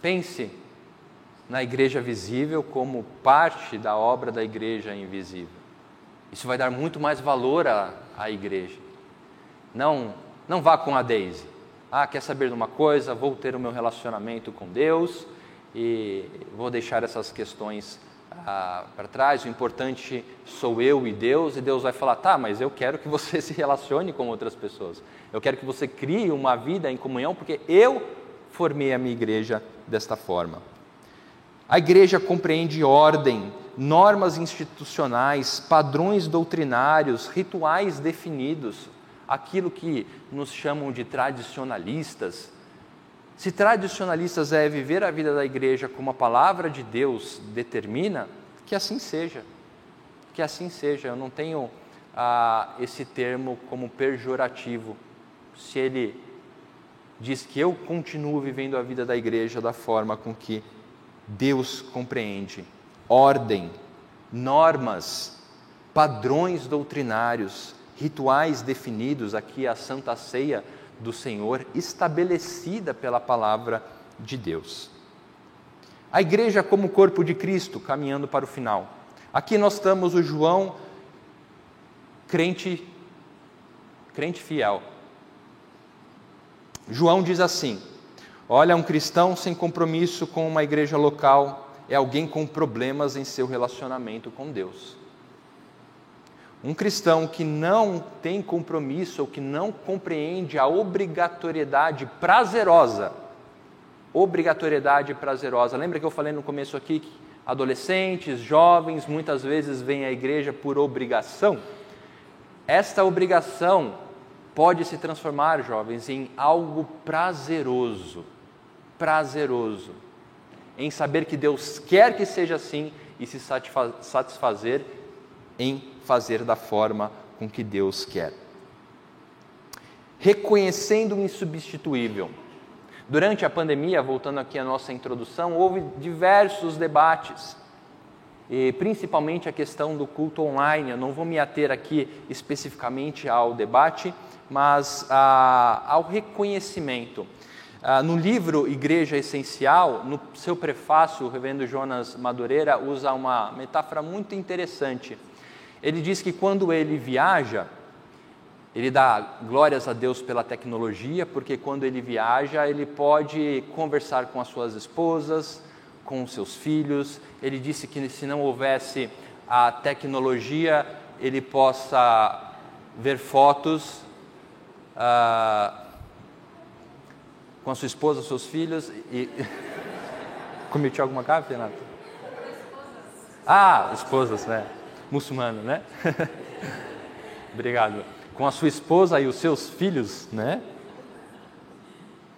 pense na igreja visível como parte da obra da igreja invisível. Isso vai dar muito mais valor à, à igreja. Não, não vá com a Daisy. Ah, quer saber de uma coisa? Vou ter o meu relacionamento com Deus e vou deixar essas questões ah, para trás, o importante sou eu e Deus, e Deus vai falar: tá, mas eu quero que você se relacione com outras pessoas, eu quero que você crie uma vida em comunhão, porque eu formei a minha igreja desta forma. A igreja compreende ordem, normas institucionais, padrões doutrinários, rituais definidos, aquilo que nos chamam de tradicionalistas. Se tradicionalistas é viver a vida da igreja como a palavra de Deus determina, que assim seja. Que assim seja. Eu não tenho ah, esse termo como pejorativo. Se ele diz que eu continuo vivendo a vida da igreja da forma com que Deus compreende, ordem, normas, padrões doutrinários, rituais definidos, aqui a Santa Ceia do Senhor, estabelecida pela palavra de Deus. A igreja como corpo de Cristo, caminhando para o final. Aqui nós estamos o João, crente, crente fiel. João diz assim: Olha, um cristão sem compromisso com uma igreja local é alguém com problemas em seu relacionamento com Deus. Um cristão que não tem compromisso ou que não compreende a obrigatoriedade prazerosa, obrigatoriedade prazerosa. Lembra que eu falei no começo aqui que Adolescentes, jovens, muitas vezes vêm à igreja por obrigação. Esta obrigação pode se transformar, jovens, em algo prazeroso. Prazeroso. Em saber que Deus quer que seja assim e se satisfazer em fazer da forma com que Deus quer. Reconhecendo o insubstituível. Durante a pandemia, voltando aqui à nossa introdução, houve diversos debates, e principalmente a questão do culto online. Eu não vou me ater aqui especificamente ao debate, mas ah, ao reconhecimento. Ah, no livro Igreja Essencial, no seu prefácio, o reverendo Jonas Madureira usa uma metáfora muito interessante. Ele diz que quando ele viaja, ele dá glórias a Deus pela tecnologia, porque quando ele viaja, ele pode conversar com as suas esposas, com os seus filhos. Ele disse que se não houvesse a tecnologia, ele possa ver fotos uh, com a sua esposa, seus filhos e. Cometi alguma gafe, Renato? Ah, esposas, né? Muçulmano, né? Obrigado com a sua esposa e os seus filhos, né?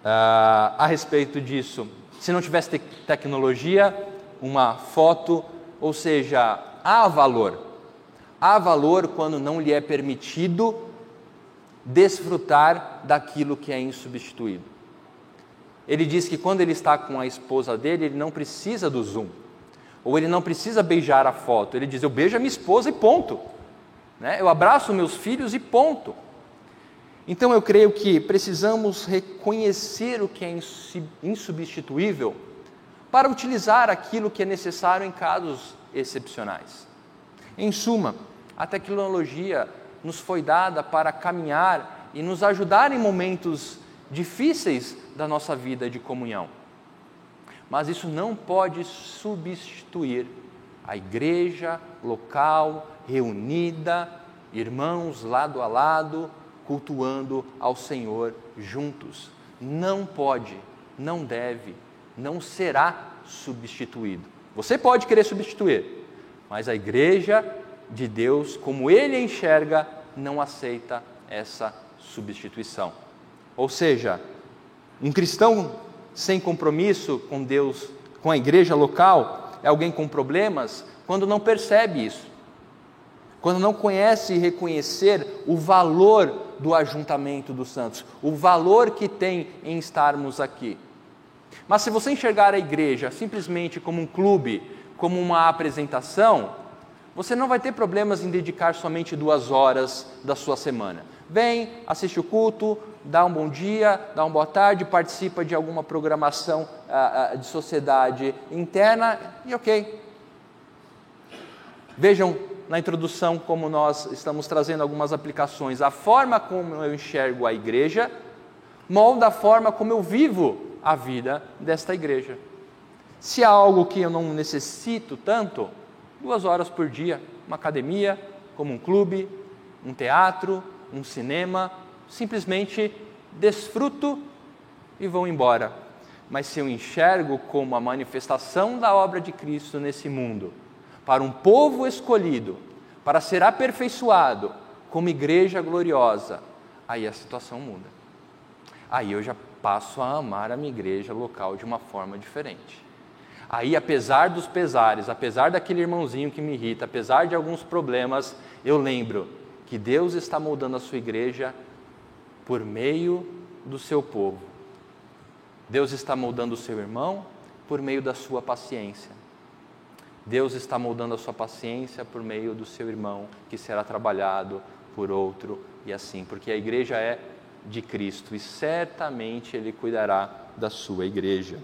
Ah, a respeito disso, se não tivesse te tecnologia, uma foto, ou seja, há valor. Há valor quando não lhe é permitido desfrutar daquilo que é insubstituído. Ele diz que quando ele está com a esposa dele, ele não precisa do zoom, ou ele não precisa beijar a foto. Ele diz: Eu beijo a minha esposa e ponto. Né? Eu abraço meus filhos e ponto. Então eu creio que precisamos reconhecer o que é insubstituível para utilizar aquilo que é necessário em casos excepcionais. Em suma, a tecnologia nos foi dada para caminhar e nos ajudar em momentos difíceis da nossa vida de comunhão. Mas isso não pode substituir a igreja local, reunida, irmãos lado a lado, cultuando ao Senhor juntos. Não pode, não deve, não será substituído. Você pode querer substituir, mas a igreja de Deus, como ele enxerga, não aceita essa substituição. Ou seja, um cristão sem compromisso com Deus, com a igreja local, é alguém com problemas quando não percebe isso quando não conhece e reconhecer o valor do ajuntamento dos santos, o valor que tem em estarmos aqui. Mas se você enxergar a igreja simplesmente como um clube, como uma apresentação, você não vai ter problemas em dedicar somente duas horas da sua semana. Vem, assiste o culto, dá um bom dia, dá uma boa tarde, participa de alguma programação ah, ah, de sociedade interna e ok. Vejam na introdução, como nós estamos trazendo algumas aplicações, a forma como eu enxergo a igreja molda a forma como eu vivo a vida desta igreja. Se há algo que eu não necessito tanto, duas horas por dia, uma academia, como um clube, um teatro, um cinema, simplesmente desfruto e vou embora. Mas se eu enxergo como a manifestação da obra de Cristo nesse mundo, para um povo escolhido, para ser aperfeiçoado como igreja gloriosa, aí a situação muda. Aí eu já passo a amar a minha igreja local de uma forma diferente. Aí, apesar dos pesares, apesar daquele irmãozinho que me irrita, apesar de alguns problemas, eu lembro que Deus está moldando a sua igreja por meio do seu povo. Deus está moldando o seu irmão por meio da sua paciência. Deus está moldando a sua paciência por meio do seu irmão, que será trabalhado por outro e assim, porque a igreja é de Cristo e certamente Ele cuidará da sua igreja.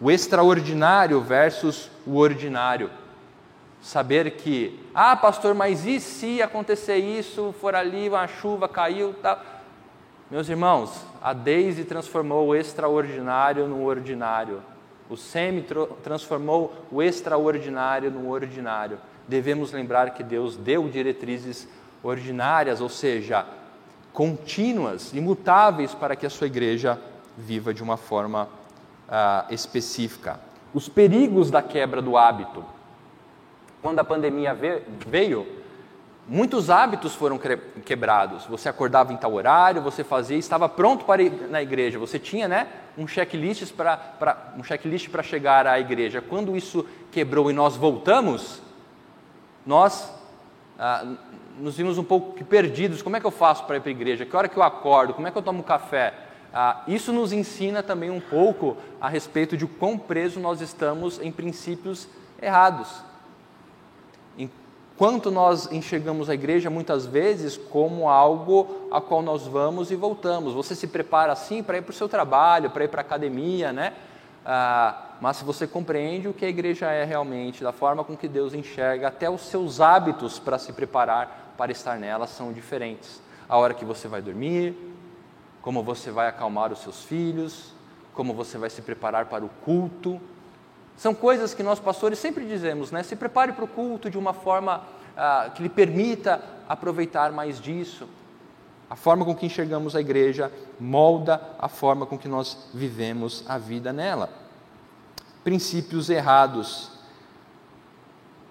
O extraordinário versus o ordinário. Saber que, ah, pastor, mas e se acontecer isso, for ali, uma chuva caiu, tal. Meus irmãos, a Deise transformou o extraordinário no ordinário o SEMI transformou o extraordinário no ordinário. Devemos lembrar que Deus deu diretrizes ordinárias, ou seja, contínuas, imutáveis, para que a sua igreja viva de uma forma ah, específica. os perigos da quebra do hábito. Quando a pandemia veio, muitos hábitos foram quebrados. Você acordava em tal horário, você fazia, estava pronto para ir na igreja. Você tinha, né, um checklist para um checklist para chegar à igreja. Quando isso quebrou e nós voltamos, nós ah, nos vimos um pouco perdidos. Como é que eu faço para ir para a igreja? Que hora que eu acordo? Como é que eu tomo café? Ah, isso nos ensina também um pouco a respeito de quão preso nós estamos em princípios errados. Enquanto nós enxergamos a igreja muitas vezes como algo a qual nós vamos e voltamos. Você se prepara assim para ir para o seu trabalho, para ir para a academia, né? Ah, mas se você compreende o que a igreja é realmente, da forma com que Deus enxerga, até os seus hábitos para se preparar para estar nela são diferentes. A hora que você vai dormir, como você vai acalmar os seus filhos, como você vai se preparar para o culto. São coisas que nós pastores sempre dizemos, né? Se prepare para o culto de uma forma ah, que lhe permita aproveitar mais disso. A forma com que enxergamos a igreja molda a forma com que nós vivemos a vida nela. Princípios errados.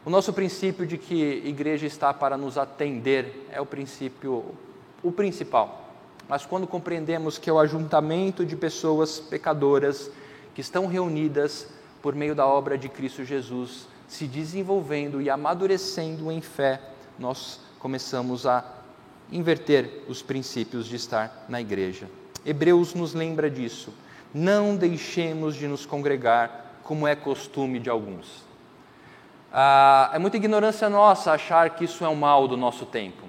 O nosso princípio de que igreja está para nos atender é o princípio, o principal. Mas quando compreendemos que é o ajuntamento de pessoas pecadoras que estão reunidas por meio da obra de Cristo Jesus, se desenvolvendo e amadurecendo em fé, nós começamos a inverter os princípios de estar na igreja. Hebreus nos lembra disso. Não deixemos de nos congregar, como é costume de alguns. Ah, é muita ignorância nossa achar que isso é um mal do nosso tempo.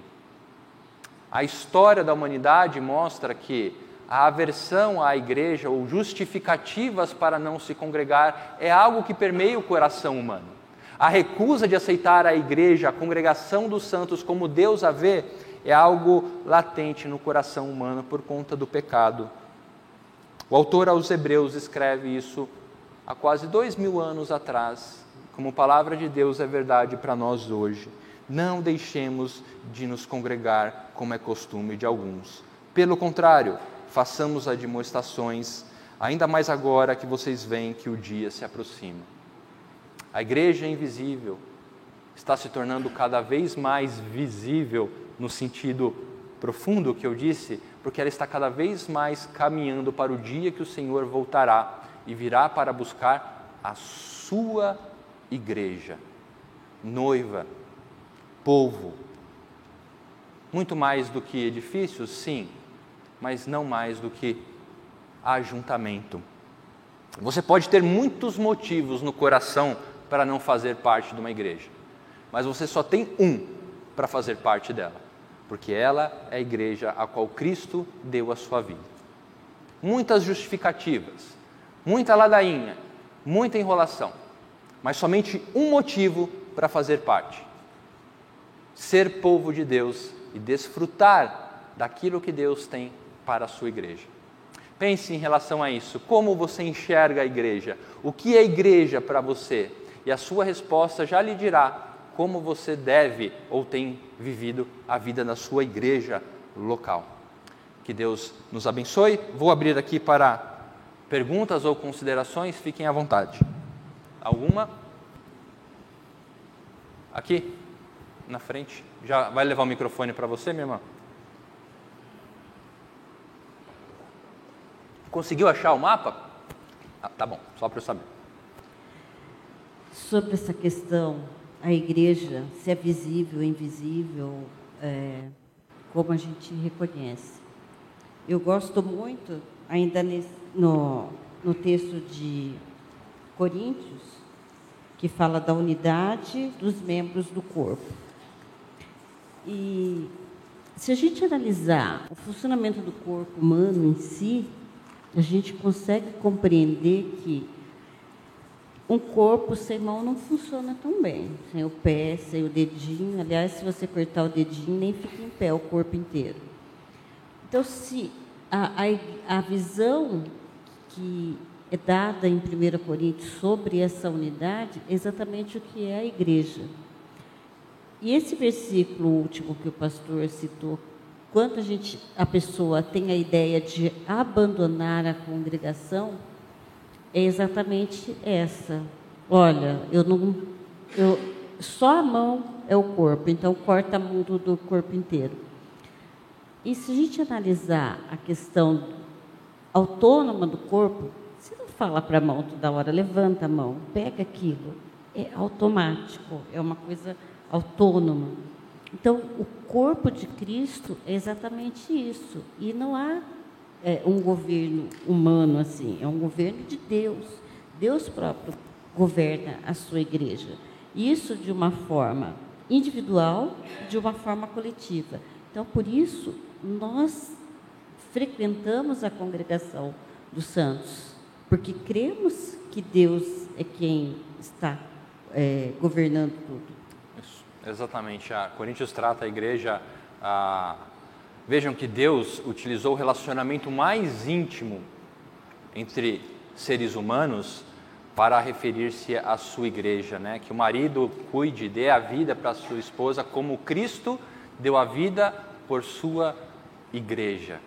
A história da humanidade mostra que a aversão à igreja ou justificativas para não se congregar é algo que permeia o coração humano. A recusa de aceitar a igreja, a congregação dos santos como Deus a vê, é algo latente no coração humano por conta do pecado. O autor aos Hebreus escreve isso há quase dois mil anos atrás, como palavra de Deus é verdade para nós hoje. Não deixemos de nos congregar como é costume de alguns. Pelo contrário, façamos admoestações, ainda mais agora que vocês veem que o dia se aproxima. A igreja é invisível está se tornando cada vez mais visível no sentido profundo que eu disse, porque ela está cada vez mais caminhando para o dia que o Senhor voltará e virá para buscar a sua igreja, noiva, povo. Muito mais do que edifícios, sim, mas não mais do que ajuntamento. Você pode ter muitos motivos no coração para não fazer parte de uma igreja, mas você só tem um para fazer parte dela, porque ela é a igreja a qual Cristo deu a sua vida. Muitas justificativas, muita ladainha, muita enrolação, mas somente um motivo para fazer parte: ser povo de Deus e desfrutar daquilo que Deus tem para a sua igreja. Pense em relação a isso. Como você enxerga a igreja? O que é igreja para você? E a sua resposta já lhe dirá como você deve ou tem vivido a vida na sua igreja local. Que Deus nos abençoe. Vou abrir aqui para perguntas ou considerações, fiquem à vontade. Alguma? Aqui, na frente. Já vai levar o microfone para você, minha irmã? Conseguiu achar o mapa? Ah, tá bom, só para eu saber. Sobre essa questão, a igreja, se é visível, invisível, é, como a gente reconhece. Eu gosto muito, ainda nesse, no, no texto de Coríntios, que fala da unidade dos membros do corpo. E se a gente analisar o funcionamento do corpo humano em si, a gente consegue compreender que um corpo sem mão não funciona tão bem. Sem o pé, sem o dedinho. Aliás, se você cortar o dedinho, nem fica em pé o corpo inteiro. Então, se a, a, a visão que é dada em 1 Coríntios sobre essa unidade é exatamente o que é a igreja. E esse versículo último que o pastor citou, quando a gente, a pessoa tem a ideia de abandonar a congregação, é exatamente essa. Olha, eu não. Eu, só a mão é o corpo, então corta a mão do, do corpo inteiro. E se a gente analisar a questão autônoma do corpo, você não fala para a mão toda hora, levanta a mão, pega aquilo. É automático, é uma coisa autônoma. Então, o corpo de Cristo é exatamente isso. E não há é, um governo humano assim, é um governo de Deus. Deus próprio governa a sua igreja. Isso de uma forma individual, de uma forma coletiva. Então, por isso, nós frequentamos a congregação dos santos, porque cremos que Deus é quem está é, governando tudo. Exatamente. A Coríntios trata a igreja. A... Vejam que Deus utilizou o relacionamento mais íntimo entre seres humanos para referir-se à sua igreja, né? Que o marido cuide, dê a vida para a sua esposa, como Cristo deu a vida por sua igreja.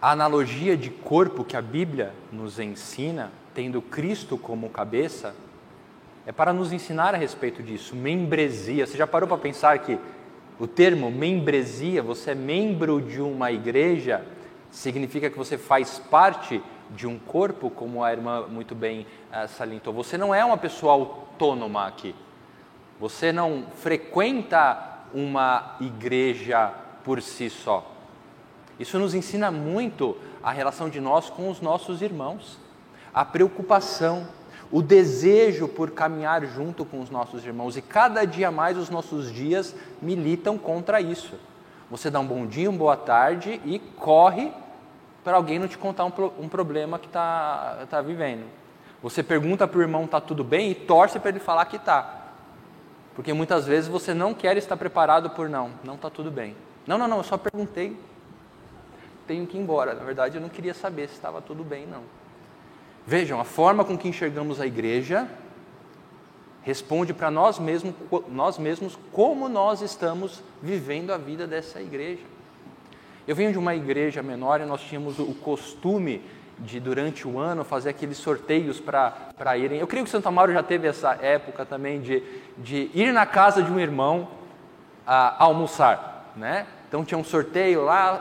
A analogia de corpo que a Bíblia nos ensina, tendo Cristo como cabeça, é para nos ensinar a respeito disso. Membresia. Você já parou para pensar que o termo membresia, você é membro de uma igreja, significa que você faz parte de um corpo, como a irmã muito bem uh, salientou. Você não é uma pessoa autônoma aqui. Você não frequenta uma igreja por si só. Isso nos ensina muito a relação de nós com os nossos irmãos, a preocupação, o desejo por caminhar junto com os nossos irmãos. E cada dia mais os nossos dias militam contra isso. Você dá um bom dia, uma boa tarde e corre para alguém não te contar um, um problema que está tá vivendo. Você pergunta para o irmão está tudo bem e torce para ele falar que está. Porque muitas vezes você não quer estar preparado por não, não está tudo bem. Não, não, não, eu só perguntei, tenho que ir embora. Na verdade, eu não queria saber se estava tudo bem, não. Vejam, a forma com que enxergamos a igreja responde para nós mesmos, nós mesmos como nós estamos vivendo a vida dessa igreja. Eu venho de uma igreja menor e nós tínhamos o costume de, durante o ano, fazer aqueles sorteios para irem. Eu creio que Santa Mauro já teve essa época também de, de ir na casa de um irmão a, a almoçar, né? Então tinha um sorteio lá,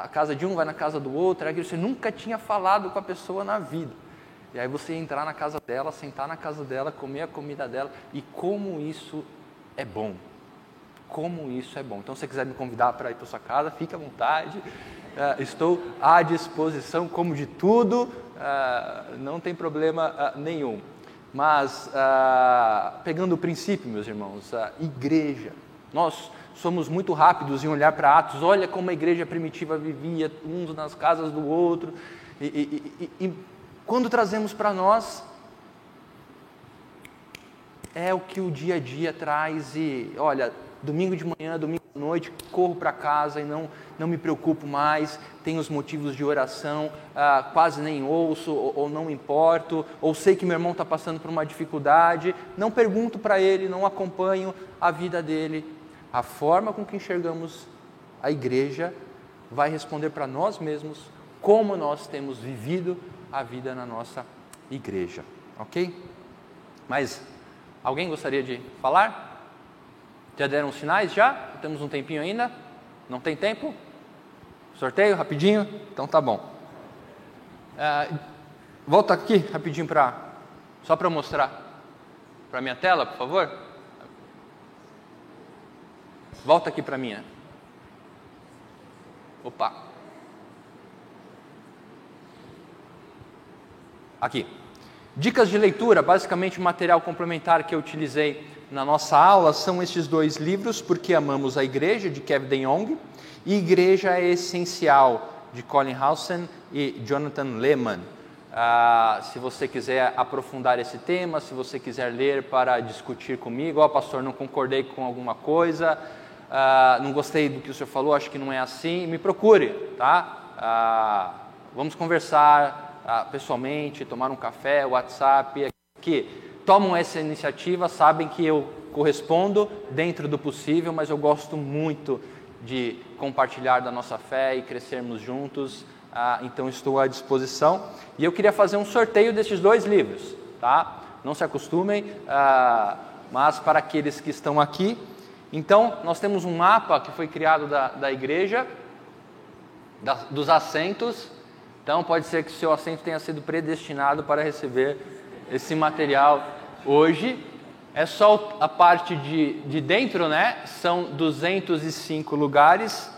a casa de um vai na casa do outro, era você nunca tinha falado com a pessoa na vida. E aí você entrar na casa dela, sentar na casa dela, comer a comida dela, e como isso é bom. Como isso é bom. Então, se você quiser me convidar para ir para sua casa, fique à vontade. Uh, estou à disposição, como de tudo, uh, não tem problema uh, nenhum. Mas, pegando o princípio, meus irmãos, a igreja, nós somos muito rápidos em olhar para Atos, olha como a igreja primitiva vivia, uns nas casas do outro, e, e, e, e quando trazemos para nós, é o que o dia a dia traz, e olha, domingo de manhã, domingo à noite, corro para casa e não, não me preocupo mais, tenho os motivos de oração, ah, quase nem ouço, ou, ou não importo, ou sei que meu irmão está passando por uma dificuldade, não pergunto para ele, não acompanho a vida dele, a forma com que enxergamos a igreja vai responder para nós mesmos como nós temos vivido a vida na nossa igreja, ok? Mas alguém gostaria de falar? Já deram os sinais? Já? Temos um tempinho ainda? Não tem tempo? Sorteio rapidinho? Então tá bom. Uh, volta aqui rapidinho para só para mostrar para minha tela, por favor. Volta aqui para mim. Opa. Aqui. Dicas de leitura, basicamente o material complementar que eu utilizei na nossa aula são estes dois livros, Porque Amamos a Igreja, de Kevin De Jong, e Igreja é Essencial, de Colin Hausen e Jonathan Lehman. Ah, se você quiser aprofundar esse tema, se você quiser ler para discutir comigo, ó, oh, pastor, não concordei com alguma coisa, ah, não gostei do que o senhor falou, acho que não é assim, me procure, tá? Ah, vamos conversar ah, pessoalmente, tomar um café, WhatsApp, que tomam essa iniciativa, sabem que eu correspondo dentro do possível, mas eu gosto muito de compartilhar da nossa fé e crescermos juntos ah, então estou à disposição. E eu queria fazer um sorteio desses dois livros, tá? Não se acostumem, ah, mas para aqueles que estão aqui. Então, nós temos um mapa que foi criado da, da igreja, da, dos assentos. Então, pode ser que o seu assento tenha sido predestinado para receber esse material hoje. É só a parte de, de dentro, né? São 205 lugares.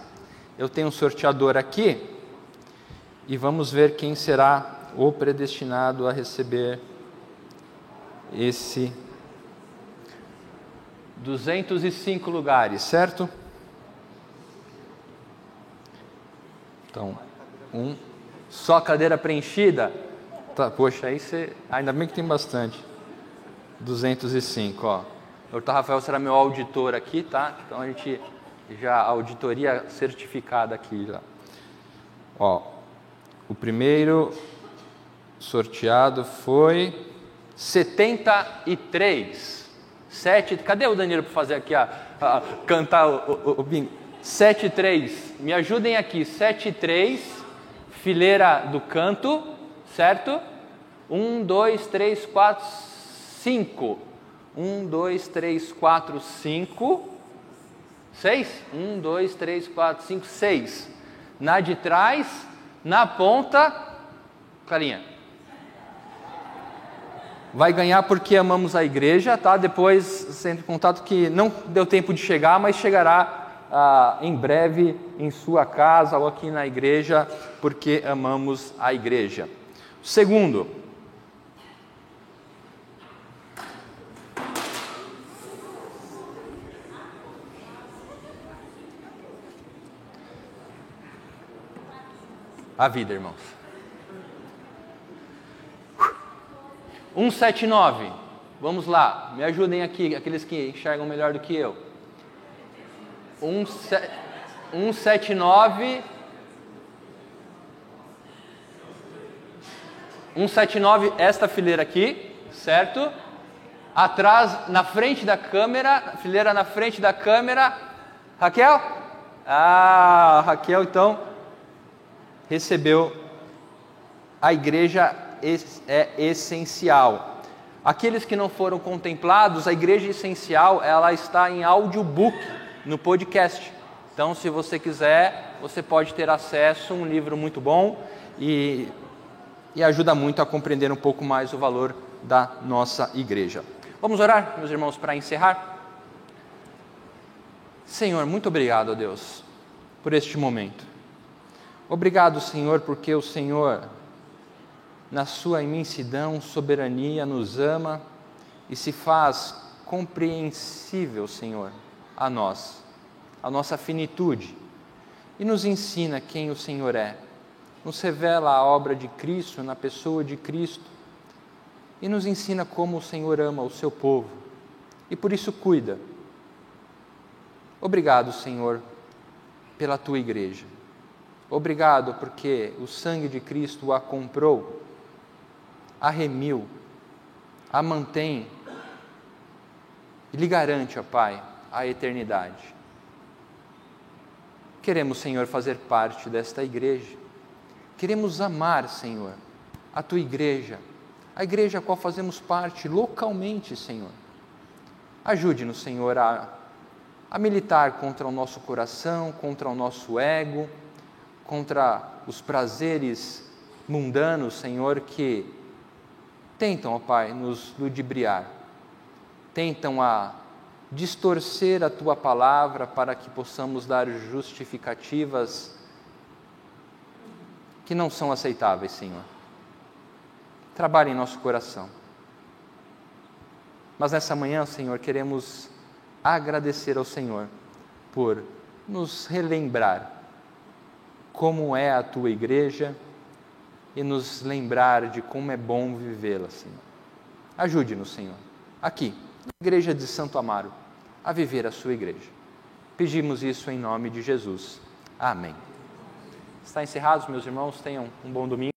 Eu tenho um sorteador aqui e vamos ver quem será o predestinado a receber esse 205 lugares, certo? Então, um só cadeira preenchida. Tá, poxa, aí você ainda bem que tem bastante. 205, ó. O Dr. Rafael será meu auditor aqui, tá? Então a gente já auditoria certificada aqui já. Ó, o primeiro sorteado foi 73. Sete, cadê o Danilo para fazer aqui a, a cantar o, o, o bingo? 73. Me ajudem aqui. 73, fileira do canto, certo? 1 2 3 4 5. 1 2 3 4 5. 6? 1 2 3 4 5 6. Na de trás, na ponta, carinha vai ganhar porque amamos a igreja, tá? Depois, sendo contato que não deu tempo de chegar, mas chegará ah, em breve em sua casa ou aqui na igreja, porque amamos a igreja. Segundo, a vida, irmãos. 179. Vamos lá, me ajudem aqui, aqueles que enxergam melhor do que eu. 179. 179, esta fileira aqui, certo? Atrás, na frente da câmera, fileira na frente da câmera. Raquel? Ah, Raquel então recebeu a igreja é essencial. Aqueles que não foram contemplados, a igreja essencial, ela está em audiobook no podcast. Então, se você quiser, você pode ter acesso a um livro muito bom e, e ajuda muito a compreender um pouco mais o valor da nossa igreja. Vamos orar, meus irmãos, para encerrar? Senhor, muito obrigado, a Deus, por este momento. Obrigado, Senhor, porque o Senhor na sua imensidão, soberania, nos ama e se faz compreensível, Senhor, a nós, a nossa finitude, e nos ensina quem o Senhor é. Nos revela a obra de Cristo na pessoa de Cristo e nos ensina como o Senhor ama o seu povo e por isso cuida. Obrigado, Senhor, pela tua igreja. Obrigado porque o sangue de Cristo a comprou a remiu, a mantém e lhe garante, ó Pai, a eternidade. Queremos, Senhor, fazer parte desta igreja. Queremos amar, Senhor, a tua igreja, a igreja a qual fazemos parte localmente, Senhor. Ajude-nos, Senhor, a, a militar contra o nosso coração, contra o nosso ego, contra os prazeres mundanos, Senhor, que tentam, ó Pai, nos ludibriar, tentam a distorcer a tua palavra para que possamos dar justificativas que não são aceitáveis, Senhor. Trabalhe em nosso coração. Mas nessa manhã, Senhor, queremos agradecer ao Senhor por nos relembrar como é a tua igreja e nos lembrar de como é bom vivê-la, Senhor. Ajude-nos, Senhor, aqui, na Igreja de Santo Amaro, a viver a sua igreja. Pedimos isso em nome de Jesus. Amém. Está encerrado, meus irmãos. Tenham um bom domingo.